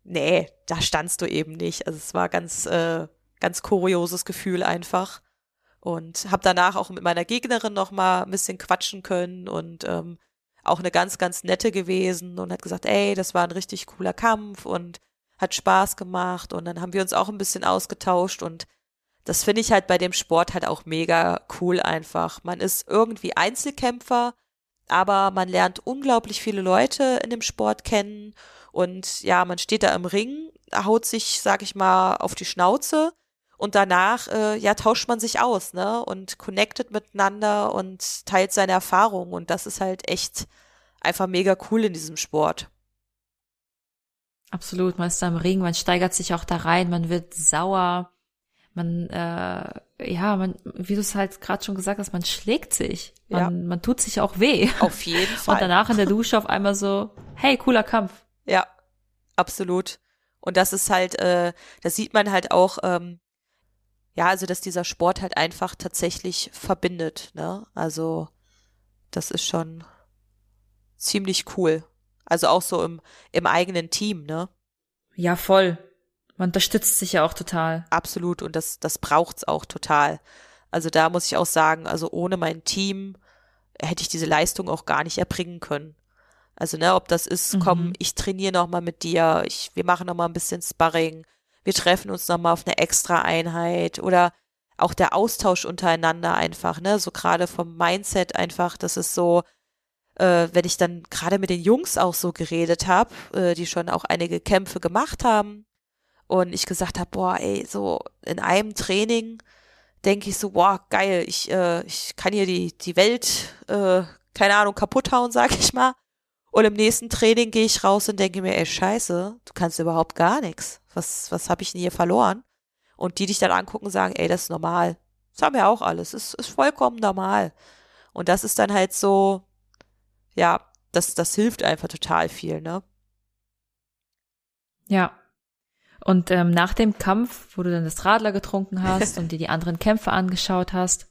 nee, da standst du eben nicht. Also es war ganz, äh, ganz kurioses Gefühl einfach. Und habe danach auch mit meiner Gegnerin noch mal ein bisschen quatschen können und ähm, auch eine ganz, ganz nette gewesen und hat gesagt, ey, das war ein richtig cooler Kampf und hat Spaß gemacht und dann haben wir uns auch ein bisschen ausgetauscht und das finde ich halt bei dem Sport halt auch mega cool einfach. Man ist irgendwie Einzelkämpfer, aber man lernt unglaublich viele Leute in dem Sport kennen und ja, man steht da im Ring, haut sich, sag ich mal, auf die Schnauze und danach, äh, ja, tauscht man sich aus, ne, und connectet miteinander und teilt seine Erfahrungen und das ist halt echt einfach mega cool in diesem Sport. Absolut, man ist da im Ring, man steigert sich auch da rein, man wird sauer, man, äh, ja, man, wie du es halt gerade schon gesagt hast, man schlägt sich. Man, ja. man tut sich auch weh. Auf jeden Fall. Und danach in der Dusche auf einmal so, hey, cooler Kampf. Ja, absolut. Und das ist halt, äh, das sieht man halt auch, ähm, ja, also dass dieser Sport halt einfach tatsächlich verbindet, ne? Also das ist schon ziemlich cool. Also auch so im, im eigenen Team, ne? Ja, voll. Man unterstützt sich ja auch total. Absolut und das, das braucht's auch total. Also da muss ich auch sagen, also ohne mein Team hätte ich diese Leistung auch gar nicht erbringen können. Also ne, ob das ist, mhm. komm, ich trainiere noch mal mit dir, ich, wir machen noch mal ein bisschen Sparring, wir treffen uns noch mal auf eine extra Einheit oder auch der Austausch untereinander einfach, ne, so gerade vom Mindset einfach, das ist so, äh, wenn ich dann gerade mit den Jungs auch so geredet habe, äh, die schon auch einige Kämpfe gemacht haben, und ich gesagt habe, boah, ey, so in einem Training denke ich so, boah, geil, ich, äh, ich kann hier die, die Welt, äh, keine Ahnung, kaputt hauen, sag ich mal. Und im nächsten Training gehe ich raus und denke mir, ey, scheiße, du kannst überhaupt gar nichts. Was, was habe ich denn hier verloren? Und die dich dann angucken sagen, ey, das ist normal. Das haben wir auch alles. Das ist, ist vollkommen normal. Und das ist dann halt so, ja, das, das hilft einfach total viel, ne? Ja, und ähm, nach dem Kampf, wo du dann das Radler getrunken hast und dir die anderen Kämpfe angeschaut hast,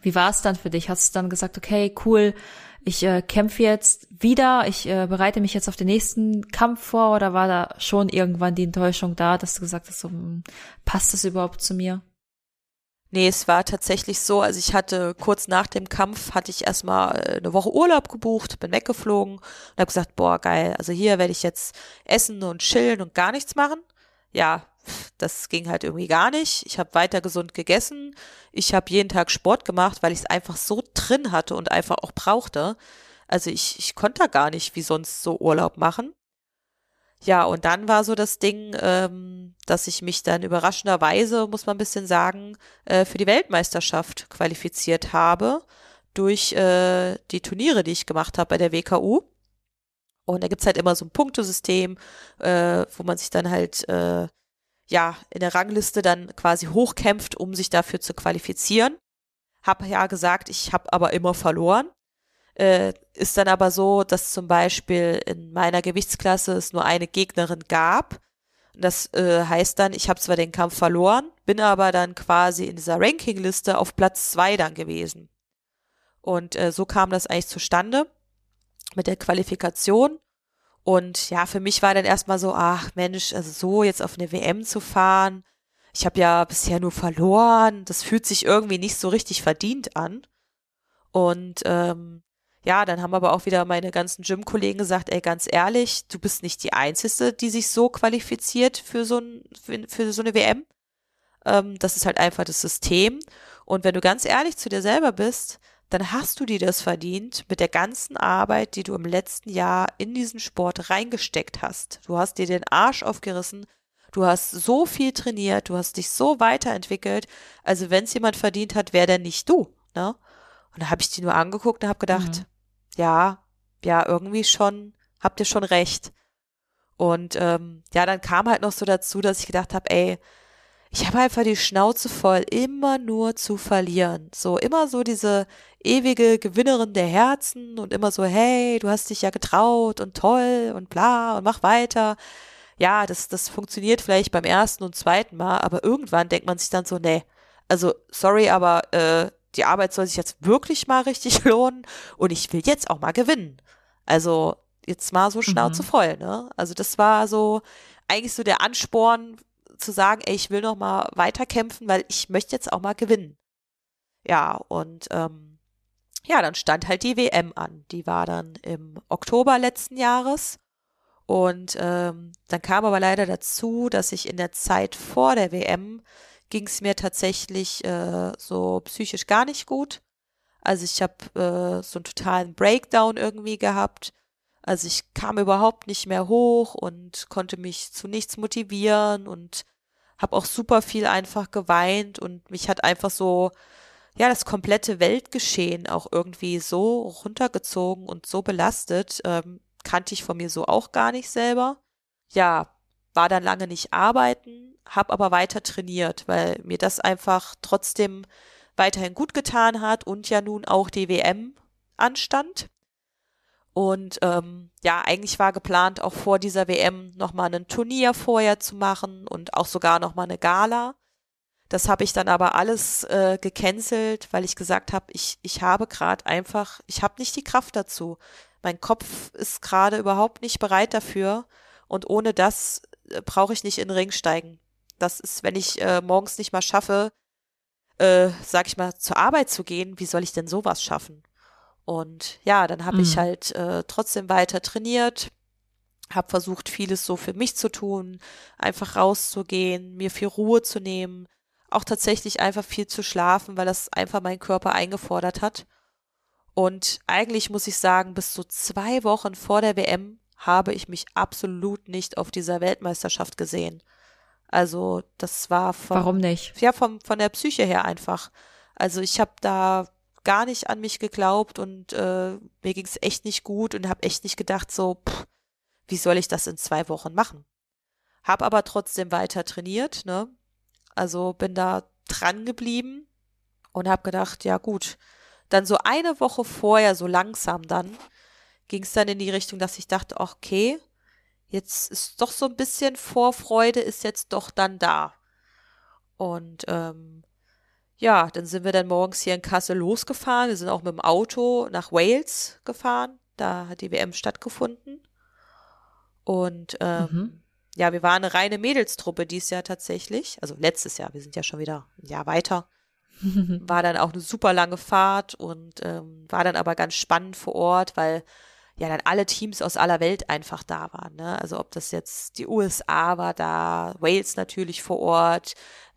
wie war es dann für dich? Hast du dann gesagt, okay, cool, ich äh, kämpfe jetzt wieder, ich äh, bereite mich jetzt auf den nächsten Kampf vor oder war da schon irgendwann die Enttäuschung da, dass du gesagt hast, so, hm, passt das überhaupt zu mir? Nee, es war tatsächlich so, also ich hatte kurz nach dem Kampf hatte ich erstmal äh, eine Woche Urlaub gebucht, bin weggeflogen und habe gesagt, boah, geil, also hier werde ich jetzt essen und chillen und gar nichts machen ja, das ging halt irgendwie gar nicht. Ich habe weiter gesund gegessen. Ich habe jeden Tag Sport gemacht, weil ich es einfach so drin hatte und einfach auch brauchte. Also ich, ich konnte da gar nicht wie sonst so Urlaub machen. Ja, und dann war so das Ding, ähm, dass ich mich dann überraschenderweise, muss man ein bisschen sagen, äh, für die Weltmeisterschaft qualifiziert habe durch äh, die Turniere, die ich gemacht habe bei der WKU. Und da gibt's halt immer so ein Punktesystem, äh, wo man sich dann halt äh, ja in der Rangliste dann quasi hochkämpft, um sich dafür zu qualifizieren. Hab ja gesagt, ich habe aber immer verloren. Äh, ist dann aber so, dass zum Beispiel in meiner Gewichtsklasse es nur eine Gegnerin gab. Das äh, heißt dann, ich habe zwar den Kampf verloren, bin aber dann quasi in dieser Rankingliste auf Platz zwei dann gewesen. Und äh, so kam das eigentlich zustande mit der Qualifikation. Und ja, für mich war dann erstmal so, ach Mensch, also so jetzt auf eine WM zu fahren. Ich habe ja bisher nur verloren. Das fühlt sich irgendwie nicht so richtig verdient an. Und ähm, ja, dann haben aber auch wieder meine ganzen Gym-Kollegen gesagt, ey, ganz ehrlich, du bist nicht die Einzige, die sich so qualifiziert für so, ein, für, für so eine WM. Ähm, das ist halt einfach das System. Und wenn du ganz ehrlich zu dir selber bist, dann hast du dir das verdient mit der ganzen Arbeit, die du im letzten Jahr in diesen Sport reingesteckt hast. Du hast dir den Arsch aufgerissen, du hast so viel trainiert, du hast dich so weiterentwickelt. Also wenn es jemand verdient hat, wäre der nicht du. Ne? Und da habe ich die nur angeguckt und habe gedacht, mhm. ja, ja, irgendwie schon, habt ihr schon recht. Und ähm, ja, dann kam halt noch so dazu, dass ich gedacht habe, ey, ich habe einfach die Schnauze voll, immer nur zu verlieren. So, immer so diese ewige Gewinnerin der Herzen und immer so, hey, du hast dich ja getraut und toll und bla und mach weiter. Ja, das, das funktioniert vielleicht beim ersten und zweiten Mal, aber irgendwann denkt man sich dann so, nee, also sorry, aber äh, die Arbeit soll sich jetzt wirklich mal richtig lohnen und ich will jetzt auch mal gewinnen. Also jetzt mal so Schnauze mhm. voll, ne? Also das war so eigentlich so der Ansporn zu sagen, ey, ich will noch mal weiterkämpfen, weil ich möchte jetzt auch mal gewinnen. Ja, und ähm, ja, dann stand halt die WM an. Die war dann im Oktober letzten Jahres. Und ähm, dann kam aber leider dazu, dass ich in der Zeit vor der WM ging es mir tatsächlich äh, so psychisch gar nicht gut. Also ich habe äh, so einen totalen Breakdown irgendwie gehabt. Also ich kam überhaupt nicht mehr hoch und konnte mich zu nichts motivieren und habe auch super viel einfach geweint und mich hat einfach so ja das komplette Weltgeschehen auch irgendwie so runtergezogen und so belastet ähm, kannte ich von mir so auch gar nicht selber. Ja, war dann lange nicht arbeiten, habe aber weiter trainiert, weil mir das einfach trotzdem weiterhin gut getan hat und ja nun auch die WM anstand. Und ähm, ja, eigentlich war geplant, auch vor dieser WM nochmal ein Turnier vorher zu machen und auch sogar nochmal eine Gala. Das habe ich dann aber alles äh, gecancelt, weil ich gesagt habe, ich, ich habe gerade einfach, ich habe nicht die Kraft dazu. Mein Kopf ist gerade überhaupt nicht bereit dafür. Und ohne das äh, brauche ich nicht in den Ring steigen. Das ist, wenn ich äh, morgens nicht mal schaffe, äh, sag ich mal, zur Arbeit zu gehen, wie soll ich denn sowas schaffen? Und ja, dann habe mhm. ich halt äh, trotzdem weiter trainiert, habe versucht, vieles so für mich zu tun, einfach rauszugehen, mir viel Ruhe zu nehmen, auch tatsächlich einfach viel zu schlafen, weil das einfach mein Körper eingefordert hat. Und eigentlich muss ich sagen, bis zu zwei Wochen vor der WM habe ich mich absolut nicht auf dieser Weltmeisterschaft gesehen. Also das war von, Warum nicht? Ja, vom, von der Psyche her einfach. Also ich habe da gar nicht an mich geglaubt und äh, mir ging es echt nicht gut und habe echt nicht gedacht, so, pff, wie soll ich das in zwei Wochen machen? Hab aber trotzdem weiter trainiert, ne? Also bin da dran geblieben und habe gedacht, ja gut. Dann so eine Woche vorher, so langsam dann, ging es dann in die Richtung, dass ich dachte, okay, jetzt ist doch so ein bisschen Vorfreude ist jetzt doch dann da. Und ähm, ja, dann sind wir dann morgens hier in Kassel losgefahren. Wir sind auch mit dem Auto nach Wales gefahren. Da hat die WM stattgefunden. Und ähm, mhm. ja, wir waren eine reine Mädelstruppe dieses Jahr tatsächlich. Also letztes Jahr, wir sind ja schon wieder ein Jahr weiter. War dann auch eine super lange Fahrt und ähm, war dann aber ganz spannend vor Ort, weil ja dann alle Teams aus aller Welt einfach da waren. Ne? Also ob das jetzt die USA war da, Wales natürlich vor Ort,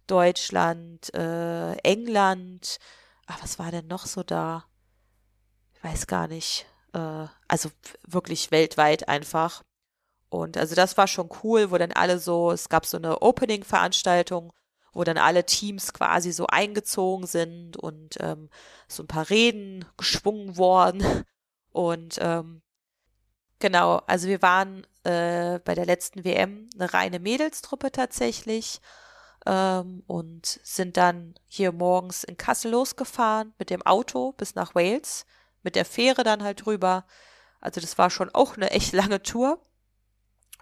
Deutschland, äh, England, ach, was war denn noch so da? Ich weiß gar nicht. Äh, also wirklich weltweit einfach. Und also das war schon cool, wo dann alle so, es gab so eine Opening-Veranstaltung, wo dann alle Teams quasi so eingezogen sind und ähm, so ein paar Reden geschwungen worden. Und ähm, genau, also wir waren äh, bei der letzten WM eine reine Mädelstruppe tatsächlich ähm, und sind dann hier morgens in Kassel losgefahren mit dem Auto bis nach Wales, mit der Fähre dann halt rüber. Also das war schon auch eine echt lange Tour.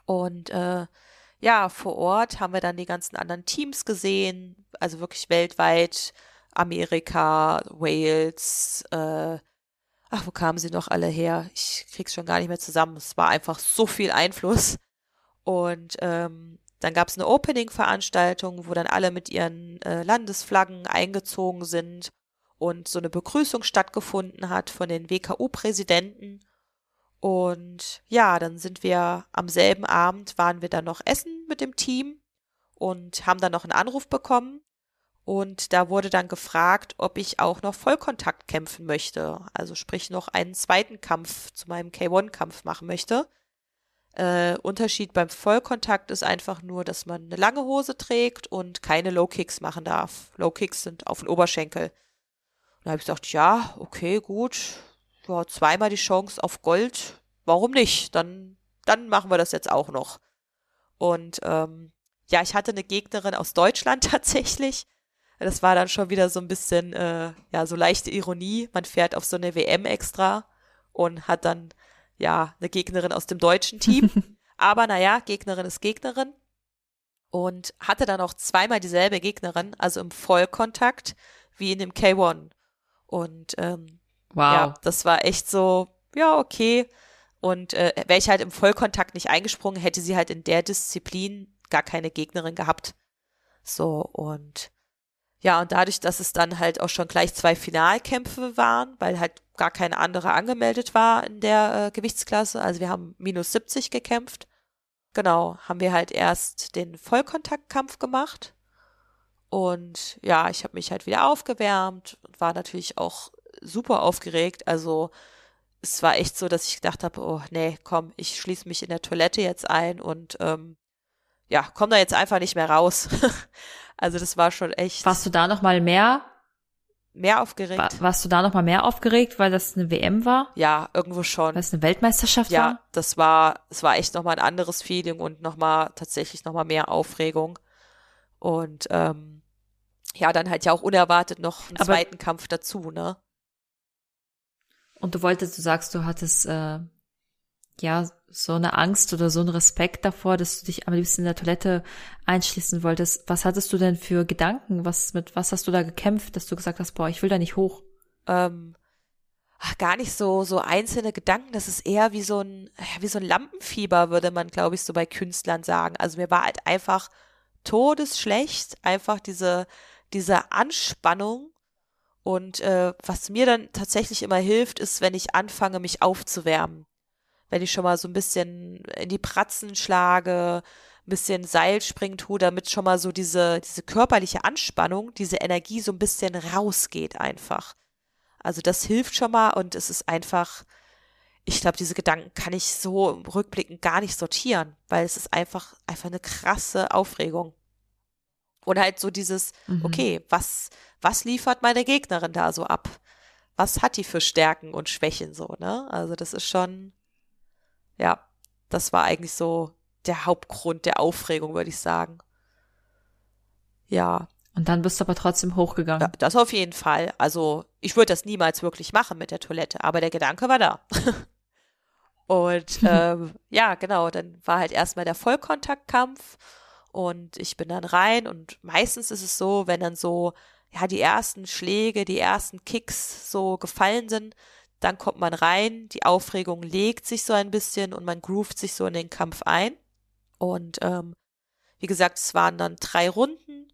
Und äh, ja, vor Ort haben wir dann die ganzen anderen Teams gesehen, also wirklich weltweit, Amerika, Wales, äh, ach, wo kamen sie noch alle her? Ich krieg's schon gar nicht mehr zusammen. Es war einfach so viel Einfluss. Und ähm, dann gab's eine Opening-Veranstaltung, wo dann alle mit ihren äh, Landesflaggen eingezogen sind und so eine Begrüßung stattgefunden hat von den WKU-Präsidenten. Und ja, dann sind wir am selben Abend waren wir dann noch essen mit dem Team und haben dann noch einen Anruf bekommen. Und da wurde dann gefragt, ob ich auch noch Vollkontakt kämpfen möchte. Also sprich noch einen zweiten Kampf zu meinem K1-Kampf machen möchte. Äh, Unterschied beim Vollkontakt ist einfach nur, dass man eine lange Hose trägt und keine Low Kicks machen darf. Low Kicks sind auf den Oberschenkel. Und da habe ich gesagt, ja, okay, gut, ja, zweimal die Chance auf Gold, warum nicht? Dann, dann machen wir das jetzt auch noch. Und ähm, ja, ich hatte eine Gegnerin aus Deutschland tatsächlich. Das war dann schon wieder so ein bisschen, äh, ja, so leichte Ironie. Man fährt auf so eine WM extra und hat dann, ja, eine Gegnerin aus dem deutschen Team. Aber naja, Gegnerin ist Gegnerin. Und hatte dann auch zweimal dieselbe Gegnerin, also im Vollkontakt wie in dem K1. Und ähm, Wow. Ja, das war echt so, ja, okay. Und äh, wäre ich halt im Vollkontakt nicht eingesprungen, hätte sie halt in der Disziplin gar keine Gegnerin gehabt. So, und ja, und dadurch, dass es dann halt auch schon gleich zwei Finalkämpfe waren, weil halt gar keine andere angemeldet war in der äh, Gewichtsklasse, also wir haben minus 70 gekämpft. Genau, haben wir halt erst den Vollkontaktkampf gemacht. Und ja, ich habe mich halt wieder aufgewärmt und war natürlich auch super aufgeregt. Also es war echt so, dass ich gedacht habe, oh nee, komm, ich schließe mich in der Toilette jetzt ein und ähm, ja, komm da jetzt einfach nicht mehr raus. also das war schon echt. Warst du da noch mal mehr? Mehr aufgeregt. War, warst du da noch mal mehr aufgeregt, weil das eine WM war? Ja, irgendwo schon. Weil es eine Weltmeisterschaft ja, war? Ja, das war, es war echt noch mal ein anderes Feeling und noch mal tatsächlich noch mal mehr Aufregung. Und ähm, ja, dann halt ja auch unerwartet noch einen Aber zweiten Kampf dazu, ne? Und du wolltest, du sagst, du hattest äh, ja so eine Angst oder so einen Respekt davor, dass du dich am liebsten in der Toilette einschließen wolltest. Was hattest du denn für Gedanken? Was mit was hast du da gekämpft, dass du gesagt hast, boah, ich will da nicht hoch? Ähm, ach, gar nicht so so einzelne Gedanken. Das ist eher wie so ein wie so ein Lampenfieber, würde man, glaube ich, so bei Künstlern sagen. Also mir war halt einfach todesschlecht, einfach diese diese Anspannung und äh, was mir dann tatsächlich immer hilft, ist, wenn ich anfange, mich aufzuwärmen. Wenn ich schon mal so ein bisschen in die Pratzen schlage, ein bisschen Seil springen tue, damit schon mal so diese, diese körperliche Anspannung, diese Energie so ein bisschen rausgeht einfach. Also das hilft schon mal und es ist einfach, ich glaube, diese Gedanken kann ich so rückblickend gar nicht sortieren, weil es ist einfach, einfach eine krasse Aufregung. Und halt so dieses, mhm. okay, was, was liefert meine Gegnerin da so ab? Was hat die für Stärken und Schwächen so, ne? Also das ist schon, ja, das war eigentlich so der Hauptgrund der Aufregung, würde ich sagen. Ja. Und dann bist du aber trotzdem hochgegangen. Ja, das auf jeden Fall. Also ich würde das niemals wirklich machen mit der Toilette, aber der Gedanke war da. und ähm, ja, genau, dann war halt erstmal der Vollkontaktkampf und ich bin dann rein und meistens ist es so, wenn dann so ja, die ersten Schläge, die ersten Kicks so gefallen sind, dann kommt man rein, die Aufregung legt sich so ein bisschen und man groovt sich so in den Kampf ein. Und ähm, wie gesagt, es waren dann drei Runden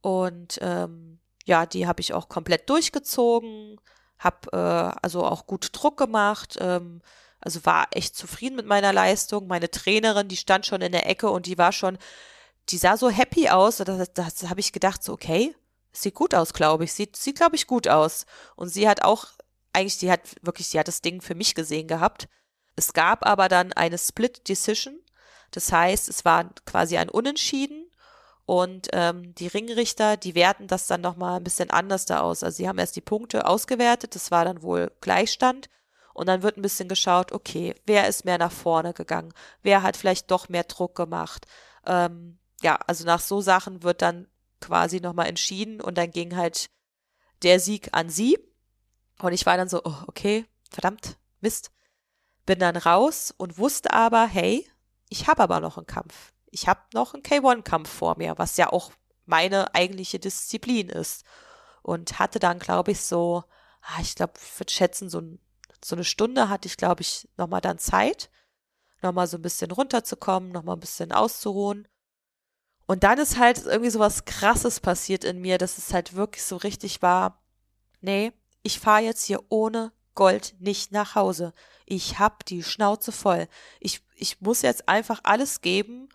und ähm, ja, die habe ich auch komplett durchgezogen, habe äh, also auch gut Druck gemacht. Ähm, Also war echt zufrieden mit meiner Leistung. Meine Trainerin, die stand schon in der Ecke und die war schon, die sah so happy aus. Da, habe ich gedacht, so, okay, sieht gut aus, glaube ich. Sieht, sieht, glaube ich, gut aus. Und sie hat auch, eigentlich, sie hat wirklich, sie hat das Ding für mich gesehen gehabt. Es gab aber dann eine Split Decision. Das heißt, es war quasi ein Unentschieden und ähm, die Ringrichter, die werten das dann nochmal ein bisschen anders da aus. Also sie haben erst die Punkte ausgewertet, das war dann wohl Gleichstand. Und dann wird ein bisschen geschaut, okay, wer ist mehr nach vorne gegangen? Wer hat vielleicht doch mehr Druck gemacht? Ähm, ja, also nach so Sachen wird dann quasi nochmal entschieden und dann ging halt der Sieg an sie. Und ich war dann so, oh, okay, verdammt, Mist. Bin dann raus und wusste aber, hey, ich habe aber noch einen Kampf ich habe noch einen K1-Kampf vor mir, was ja auch meine eigentliche Disziplin ist. Und hatte dann, glaube ich, so, ah, ich glaube, ich würde schätzen, so, so eine Stunde hatte ich, glaube ich, nochmal dann Zeit, nochmal so ein bisschen runterzukommen, nochmal ein bisschen auszuruhen. Und dann ist halt irgendwie so was Krasses passiert in mir, dass es halt wirklich so richtig war, nee, ich fahre jetzt hier ohne Gold nicht nach Hause. Ich hab die Schnauze voll. Ich, ich muss jetzt einfach alles geben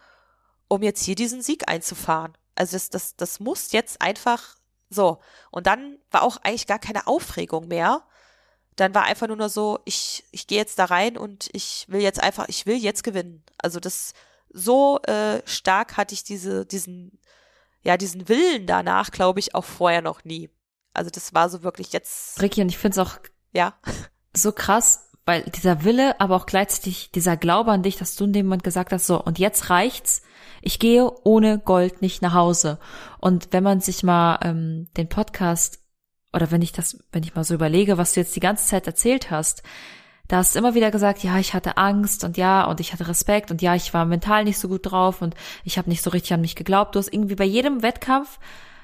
um jetzt hier diesen Sieg einzufahren. Also das, das, das muss jetzt einfach so. Und dann war auch eigentlich gar keine Aufregung mehr. Dann war einfach nur so, ich, ich gehe jetzt da rein und ich will jetzt einfach, ich will jetzt gewinnen. Also das so äh, stark hatte ich diese, diesen, ja, diesen Willen danach, glaube ich, auch vorher noch nie. Also das war so wirklich jetzt. Ricky, und ich finde es auch ja. so krass, weil dieser Wille, aber auch gleichzeitig dieser Glaube an dich, dass du in dem Moment gesagt hast, so, und jetzt reicht's, ich gehe ohne Gold nicht nach Hause. Und wenn man sich mal ähm, den Podcast oder wenn ich das, wenn ich mal so überlege, was du jetzt die ganze Zeit erzählt hast, da hast du immer wieder gesagt, ja, ich hatte Angst und ja, und ich hatte Respekt und ja, ich war mental nicht so gut drauf und ich habe nicht so richtig an mich geglaubt. Du hast irgendwie bei jedem Wettkampf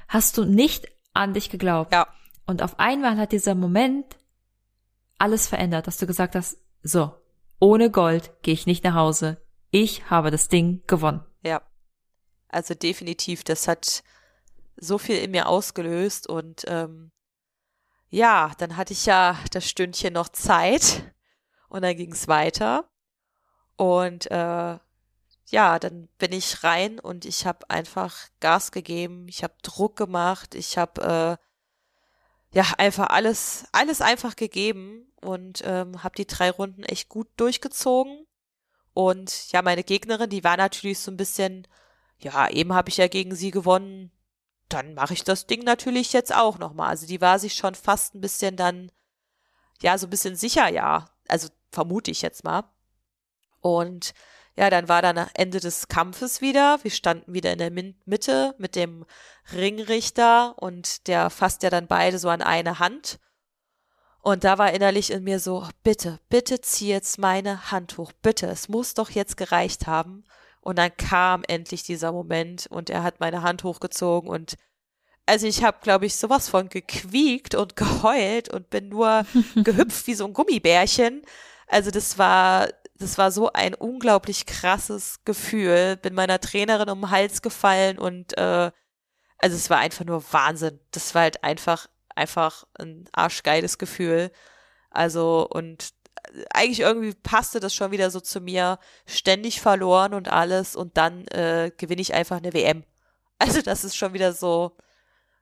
hast du nicht an dich geglaubt. Ja. Und auf einmal hat dieser Moment alles verändert, dass du gesagt hast, so, ohne Gold gehe ich nicht nach Hause. Ich habe das Ding gewonnen. Ja. Also definitiv, das hat so viel in mir ausgelöst und ähm, ja, dann hatte ich ja das Stündchen noch Zeit und dann ging es weiter und äh, ja, dann bin ich rein und ich habe einfach Gas gegeben, ich habe Druck gemacht, ich habe äh, ja einfach alles alles einfach gegeben und ähm, habe die drei Runden echt gut durchgezogen und ja, meine Gegnerin, die war natürlich so ein bisschen, ja, eben habe ich ja gegen sie gewonnen, dann mache ich das Ding natürlich jetzt auch nochmal. Also die war sich schon fast ein bisschen dann, ja, so ein bisschen sicher, ja. Also vermute ich jetzt mal. Und ja, dann war dann Ende des Kampfes wieder. Wir standen wieder in der Mitte mit dem Ringrichter und der fasst ja dann beide so an eine Hand. Und da war innerlich in mir so, bitte, bitte zieh jetzt meine Hand hoch, bitte, es muss doch jetzt gereicht haben. Und dann kam endlich dieser Moment und er hat meine Hand hochgezogen und also ich habe, glaube ich, sowas von gequiekt und geheult und bin nur gehüpft wie so ein Gummibärchen. Also das war, das war so ein unglaublich krasses Gefühl. Bin meiner Trainerin um den Hals gefallen und äh, also es war einfach nur Wahnsinn. Das war halt einfach einfach ein arschgeiles Gefühl. Also, und eigentlich irgendwie passte das schon wieder so zu mir, ständig verloren und alles und dann äh, gewinne ich einfach eine WM. Also das ist schon wieder so,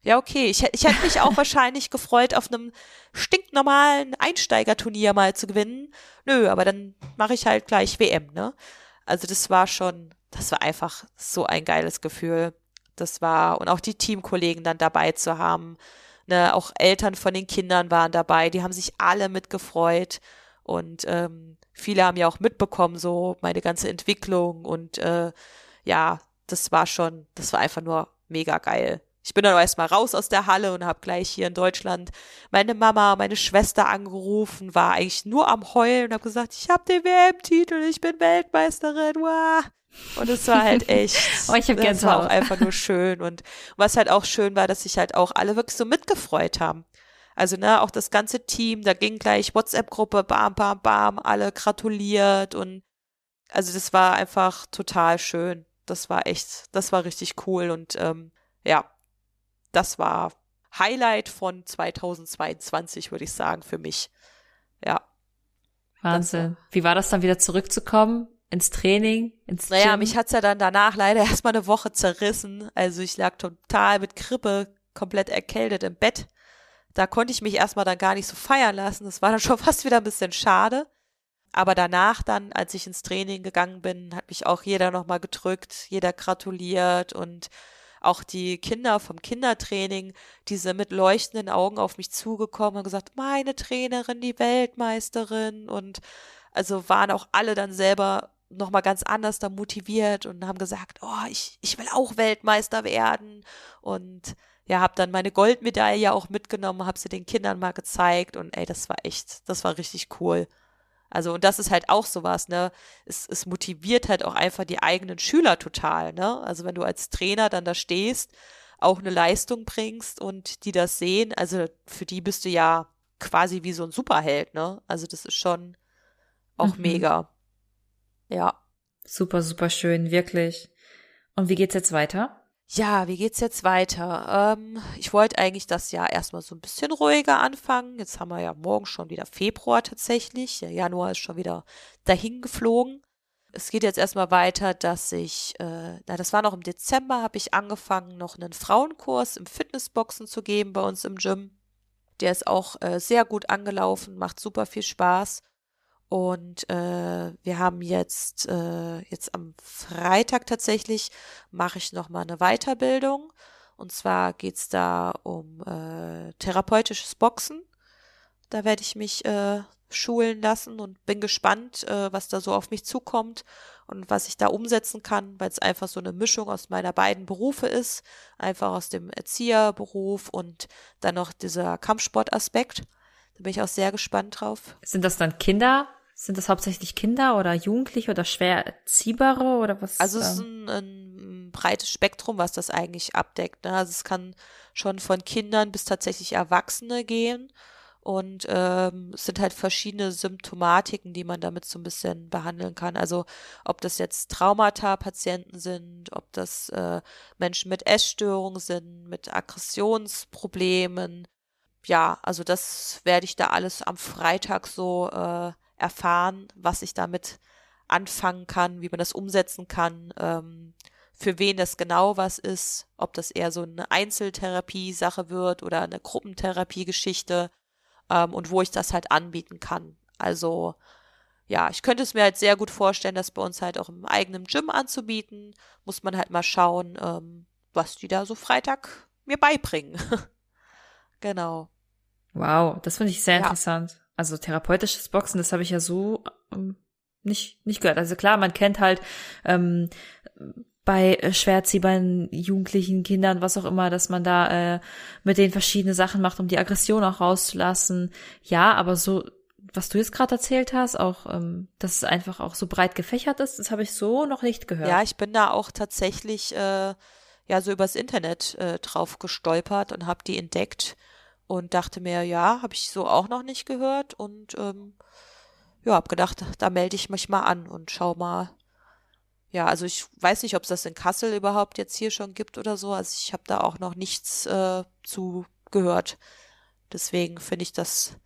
ja okay, ich, ich hätte mich auch wahrscheinlich gefreut, auf einem stinknormalen Einsteigerturnier mal zu gewinnen. Nö, aber dann mache ich halt gleich WM, ne? Also das war schon, das war einfach so ein geiles Gefühl. Das war, und auch die Teamkollegen dann dabei zu haben, Ne, auch Eltern von den Kindern waren dabei, die haben sich alle mitgefreut. Und ähm, viele haben ja auch mitbekommen, so meine ganze Entwicklung. Und äh, ja, das war schon, das war einfach nur mega geil. Ich bin dann erstmal raus aus der Halle und habe gleich hier in Deutschland meine Mama, meine Schwester angerufen, war eigentlich nur am Heulen und habe gesagt, ich habe den WM-Titel, ich bin Weltmeisterin. Wow. Und es war halt echt, oh, ich hab das war auch einfach nur schön. Und was halt auch schön war, dass sich halt auch alle wirklich so mitgefreut haben. Also, ne, auch das ganze Team, da ging gleich WhatsApp-Gruppe, bam, bam, bam, alle gratuliert und also das war einfach total schön. Das war echt, das war richtig cool und ähm, ja, das war Highlight von 2022, würde ich sagen, für mich. Ja. Wahnsinn. Wie war das dann wieder zurückzukommen? Ins Training, ins Naja, Gym? mich hat's ja dann danach leider erstmal eine Woche zerrissen. Also ich lag total mit Grippe, komplett erkältet im Bett. Da konnte ich mich erstmal dann gar nicht so feiern lassen. Das war dann schon fast wieder ein bisschen schade. Aber danach dann, als ich ins Training gegangen bin, hat mich auch jeder nochmal gedrückt, jeder gratuliert und auch die Kinder vom Kindertraining, die sind mit leuchtenden Augen auf mich zugekommen und gesagt, meine Trainerin, die Weltmeisterin. Und also waren auch alle dann selber nochmal ganz anders da motiviert und haben gesagt, oh, ich, ich will auch Weltmeister werden. Und ja, habe dann meine Goldmedaille auch mitgenommen, habe sie den Kindern mal gezeigt. Und ey, das war echt, das war richtig cool. Also, und das ist halt auch sowas, ne? Es, es motiviert halt auch einfach die eigenen Schüler total, ne? Also, wenn du als Trainer dann da stehst, auch eine Leistung bringst und die das sehen, also für die bist du ja quasi wie so ein Superheld, ne? Also, das ist schon auch Mhm. mega. Ja. Super, super schön, wirklich. Und wie geht's jetzt weiter? Ja, wie geht's jetzt weiter? Ähm, ich wollte eigentlich das Jahr erstmal so ein bisschen ruhiger anfangen. Jetzt haben wir ja morgen schon wieder Februar tatsächlich. Der Januar ist schon wieder dahin geflogen. Es geht jetzt erstmal weiter, dass ich, äh, na, das war noch im Dezember, habe ich angefangen, noch einen Frauenkurs im Fitnessboxen zu geben bei uns im Gym. Der ist auch äh, sehr gut angelaufen, macht super viel Spaß. Und äh, wir haben jetzt, äh, jetzt am Freitag tatsächlich, mache ich nochmal eine Weiterbildung. Und zwar geht's da um äh, therapeutisches Boxen. Da werde ich mich äh, schulen lassen und bin gespannt, äh, was da so auf mich zukommt und was ich da umsetzen kann, weil es einfach so eine Mischung aus meiner beiden Berufe ist. Einfach aus dem Erzieherberuf und dann noch dieser Kampfsportaspekt. Da bin ich auch sehr gespannt drauf. Sind das dann Kinder? Sind das hauptsächlich Kinder oder Jugendliche oder schwer erziehbare oder was? Also es ist ähm, ein, ein breites Spektrum, was das eigentlich abdeckt. Ne? Also es kann schon von Kindern bis tatsächlich Erwachsene gehen. Und ähm, es sind halt verschiedene Symptomatiken, die man damit so ein bisschen behandeln kann. Also ob das jetzt Traumata-Patienten sind, ob das äh, Menschen mit Essstörungen sind, mit Aggressionsproblemen. Ja, also das werde ich da alles am Freitag so äh, erfahren, was ich damit anfangen kann, wie man das umsetzen kann, ähm, für wen das genau was ist, ob das eher so eine Einzeltherapie-Sache wird oder eine Gruppentherapie-Geschichte ähm, und wo ich das halt anbieten kann. Also ja, ich könnte es mir halt sehr gut vorstellen, das bei uns halt auch im eigenen Gym anzubieten. Muss man halt mal schauen, ähm, was die da so Freitag mir beibringen. genau. Wow, das finde ich sehr Ja. interessant. Also therapeutisches Boxen, das habe ich ja so ähm, nicht, nicht gehört. Also klar, man kennt halt ähm, bei äh, schwer erziehbaren Jugendlichen, Kindern, was auch immer, dass man da äh, mit denen verschiedene Sachen macht, um die Aggression auch rauszulassen. Ja, aber so, was du jetzt gerade erzählt hast, auch, ähm, dass es einfach auch so breit gefächert ist, das habe ich so noch nicht gehört. Ja, ich bin da auch tatsächlich äh, ja so übers Internet äh, drauf gestolpert und habe die entdeckt und dachte mir, ja, habe ich so auch noch nicht gehört und ähm, ja, habe gedacht, da melde ich mich mal an und schau mal. Ja, also ich weiß nicht, ob es das in Kassel überhaupt jetzt hier schon gibt oder so. Also ich habe da auch noch nichts äh, zu gehört. Deswegen finde ich das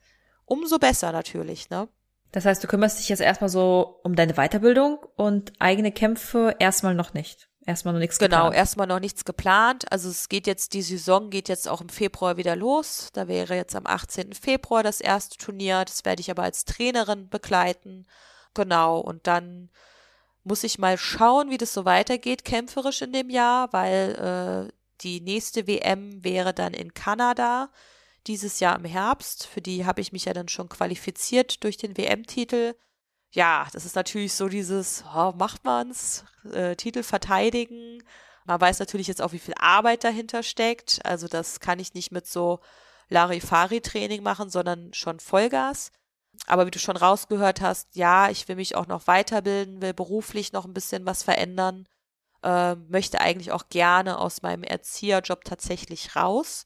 umso besser natürlich, ne? Das heißt, du kümmerst dich jetzt erstmal so um deine Weiterbildung und eigene Kämpfe erstmal noch nicht. Erstmal noch nichts Genau, geplant. erstmal noch nichts geplant. Also es geht jetzt, die Saison geht jetzt auch im Februar wieder los. Da wäre jetzt am 18. Februar das erste Turnier. Das werde ich aber als Trainerin begleiten. Genau, und dann muss ich mal schauen, wie das so weitergeht, kämpferisch in dem Jahr, weil äh, die nächste WM wäre dann in Kanada dieses Jahr im Herbst. Für die habe ich mich ja dann schon qualifiziert durch den WM-Titel. Ja, das ist natürlich so dieses, oh, macht man's, äh, Titel verteidigen. Man weiß natürlich jetzt auch, wie viel Arbeit dahinter steckt. Also das kann ich nicht mit so Larifari-Training machen, sondern schon Vollgas. Aber wie du schon rausgehört hast, ja, ich will mich auch noch weiterbilden, will beruflich noch ein bisschen was verändern, äh, möchte eigentlich auch gerne aus meinem Erzieherjob tatsächlich raus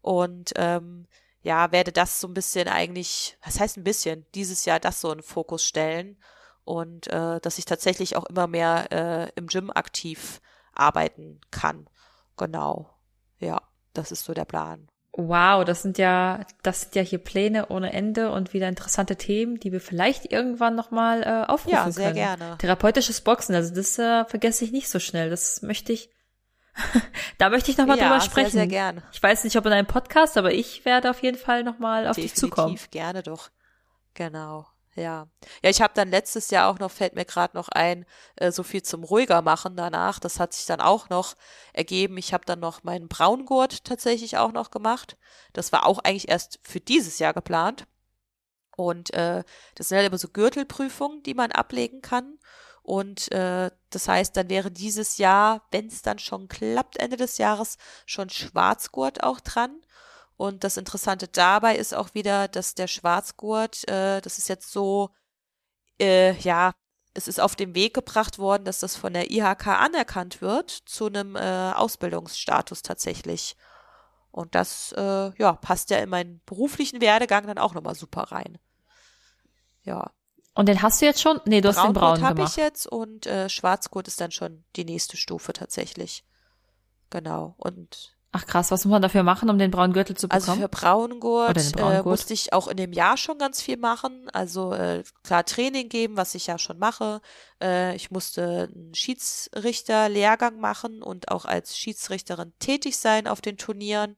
und ähm, ja, werde das so ein bisschen eigentlich, was heißt ein bisschen, dieses Jahr das so in Fokus stellen und äh, dass ich tatsächlich auch immer mehr äh, im Gym aktiv arbeiten kann. Genau. Ja, das ist so der Plan. Wow, das sind ja, das sind ja hier Pläne ohne Ende und wieder interessante Themen, die wir vielleicht irgendwann nochmal äh, aufrufen Ja, sehr können. gerne. Therapeutisches Boxen, also das äh, vergesse ich nicht so schnell. Das möchte ich, da möchte ich nochmal ja, drüber sehr, sprechen. sehr gerne. Ich weiß nicht, ob in einem Podcast, aber ich werde auf jeden Fall nochmal auf dich zukommen. Definitiv, gerne doch. Genau. Ja. Ja, ich habe dann letztes Jahr auch noch, fällt mir gerade noch ein, äh, so viel zum ruhiger machen danach. Das hat sich dann auch noch ergeben. Ich habe dann noch meinen Braungurt tatsächlich auch noch gemacht. Das war auch eigentlich erst für dieses Jahr geplant. Und äh, das sind halt immer so Gürtelprüfungen, die man ablegen kann. Und äh, das heißt, dann wäre dieses Jahr, wenn es dann schon klappt, Ende des Jahres, schon Schwarzgurt auch dran. Und das Interessante dabei ist auch wieder, dass der Schwarzgurt, äh, das ist jetzt so, äh, ja, es ist auf den Weg gebracht worden, dass das von der IHK anerkannt wird zu einem äh, Ausbildungsstatus tatsächlich. Und das, äh, ja, passt ja in meinen beruflichen Werdegang dann auch nochmal super rein. Ja. Und den hast du jetzt schon? Nee, du hast den braunen habe gemacht. ich jetzt und äh, Schwarzgurt ist dann schon die nächste Stufe tatsächlich. Genau. Und Ach krass, was muss man dafür machen, um den braunen Gürtel zu also bekommen? für Braungurt, Oder den äh, Braungurt. musste ich auch in dem Jahr schon ganz viel machen. Also äh, klar Training geben, was ich ja schon mache. Äh, ich musste einen Schiedsrichter-Lehrgang machen und auch als Schiedsrichterin tätig sein auf den Turnieren.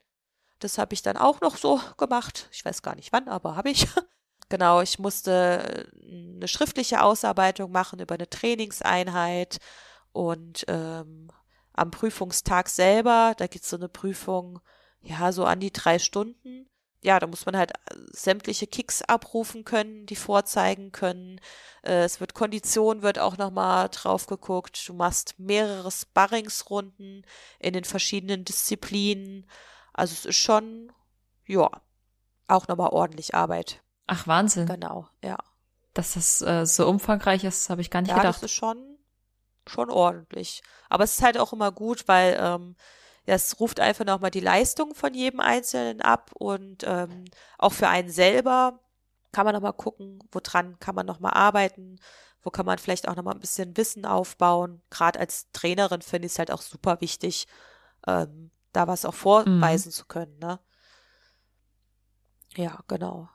Das habe ich dann auch noch so gemacht. Ich weiß gar nicht wann, aber habe ich. Genau, ich musste äh, eine schriftliche Ausarbeitung machen über eine Trainingseinheit und ähm, am Prüfungstag selber, da gibt's so eine Prüfung, ja, so an die drei Stunden. Ja, da muss man halt äh, sämtliche Kicks abrufen können, die vorzeigen können. Äh, es wird Kondition, wird auch nochmal drauf geguckt. Du machst mehrere Sparringsrunden in den verschiedenen Disziplinen. Also es ist schon, ja, auch nochmal ordentlich Arbeit. Ach Wahnsinn, Genau, ja. dass das äh, so umfangreich ist, habe ich gar nicht Ja, gedacht. das ist schon, schon ordentlich. Aber es ist halt auch immer gut, weil ähm, ja, es ruft einfach nochmal die Leistung von jedem Einzelnen ab und ähm, auch für einen selber kann man nochmal gucken, woran kann man nochmal arbeiten, wo kann man vielleicht auch nochmal ein bisschen Wissen aufbauen. Gerade als Trainerin finde ich es halt auch super wichtig, ähm, da was auch vorweisen zu können, ne? Ja, genau.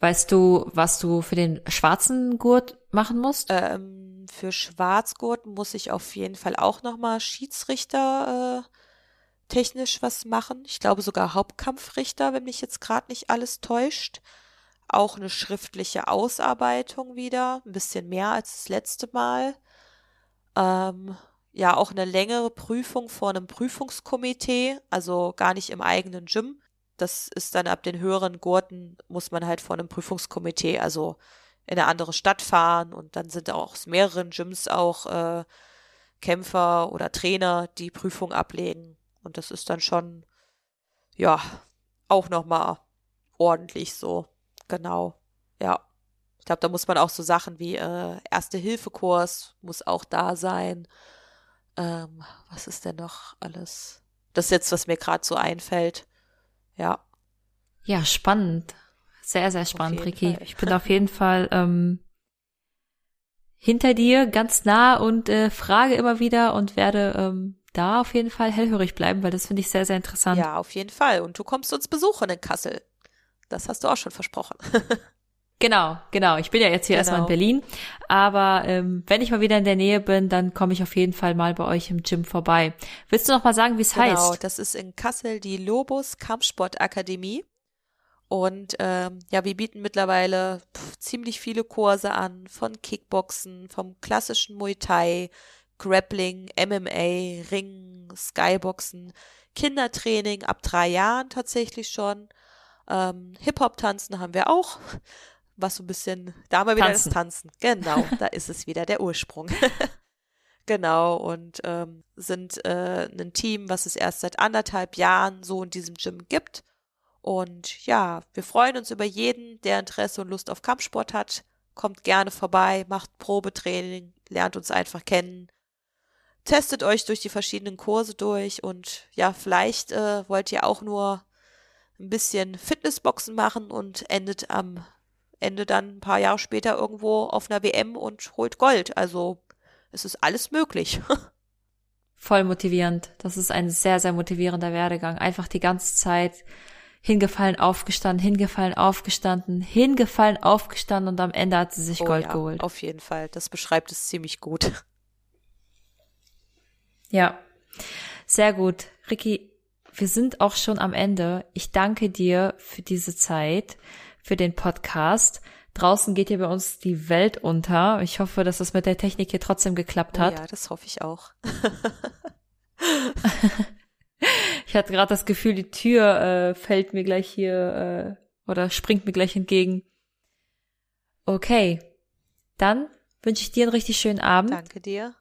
Weißt du, was du für den schwarzen Gurt machen musst? Ähm, für Schwarzgurt muss ich auf jeden Fall auch nochmal Schiedsrichter äh, technisch was machen. Ich glaube sogar Hauptkampfrichter, wenn mich jetzt gerade nicht alles täuscht. Auch eine schriftliche Ausarbeitung wieder, ein bisschen mehr als das letzte Mal. Ähm, ja, auch eine längere Prüfung vor einem Prüfungskomitee, also gar nicht im eigenen Gym. Das ist dann ab den höheren Gurten, muss man halt vor einem Prüfungskomitee, also in eine andere Stadt fahren und dann sind auch aus mehreren Gyms auch äh, Kämpfer oder Trainer, die Prüfung ablegen. Und das ist dann schon, ja, auch nochmal ordentlich so. Genau. Ja. Ich glaube, da muss man auch so Sachen wie äh, Erste-Hilfe-Kurs muss auch da sein. Ähm, was ist denn noch alles? Das ist jetzt, was mir gerade so einfällt. Ja. Ja, spannend. Sehr, sehr spannend, Ricky. Fall. Ich bin auf jeden Fall ähm, hinter dir, ganz nah und äh, frage immer wieder und werde ähm, da auf jeden Fall hellhörig bleiben, weil das finde ich sehr, sehr interessant. Ja, auf jeden Fall. Und du kommst uns besuchen in Kassel. Das hast du auch schon versprochen. Genau, genau. Ich bin ja jetzt hier Genau. erstmal in Berlin, aber ähm, wenn ich mal wieder in der Nähe bin, dann komme ich auf jeden Fall mal bei euch im Gym vorbei. Willst du noch mal sagen, wie es Genau, heißt? das ist in Kassel die Lobus Kampfsportakademie. Und ähm, ja, wir bieten mittlerweile pf, ziemlich viele Kurse an, von Kickboxen, vom klassischen Muay Thai, Grappling, MMA, Ringen, Skyboxen, Kindertraining ab drei Jahren tatsächlich schon. Ähm, Hip-Hop-Tanzen haben wir auch. Was so ein bisschen, da haben wir wieder Tanzen. das Tanzen. Genau, da ist es wieder der Ursprung. Genau, und ähm, sind äh, ein Team, was es erst seit anderthalb Jahren so in diesem Gym gibt. Und ja, wir freuen uns über jeden, der Interesse und Lust auf Kampfsport hat. Kommt gerne vorbei, macht Probetraining, lernt uns einfach kennen. Testet euch durch die verschiedenen Kurse durch und ja, vielleicht äh, wollt ihr auch nur ein bisschen Fitnessboxen machen und endet am Ende dann ein paar Jahre später irgendwo auf einer WM und holt Gold. Also es ist alles möglich. Voll motivierend. Das ist ein sehr, sehr motivierender Werdegang. Einfach die ganze Zeit hingefallen, aufgestanden, hingefallen, aufgestanden, hingefallen, aufgestanden und am Ende hat sie sich Oh Gold ja, geholt. Auf jeden Fall. Das beschreibt es ziemlich gut. Ja, sehr gut. Ricky, wir sind auch schon am Ende. Ich danke dir für diese Zeit, für den Podcast. Draußen geht hier bei uns die Welt unter. Ich hoffe, dass es mit der Technik hier trotzdem geklappt Oh hat. ja, das hoffe ich auch. Ich hatte gerade das Gefühl, die Tür äh, fällt mir gleich hier äh, oder springt mir gleich entgegen. Okay, dann wünsche ich dir einen richtig schönen Abend. Danke dir.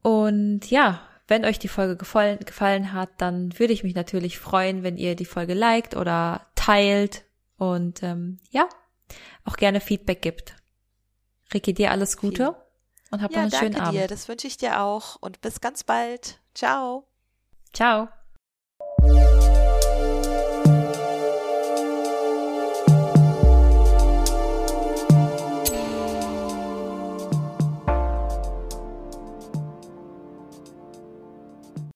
Und ja, wenn euch die Folge gefallen, gefallen hat, dann würde ich mich natürlich freuen, wenn ihr die Folge liked oder teilt und ähm, ja, auch gerne Feedback gibt. Ricky, dir alles Gute und hab noch Ja, einen schönen danke Abend. dir. Das wünsche ich dir auch. Und bis ganz bald. Ciao. Ciao.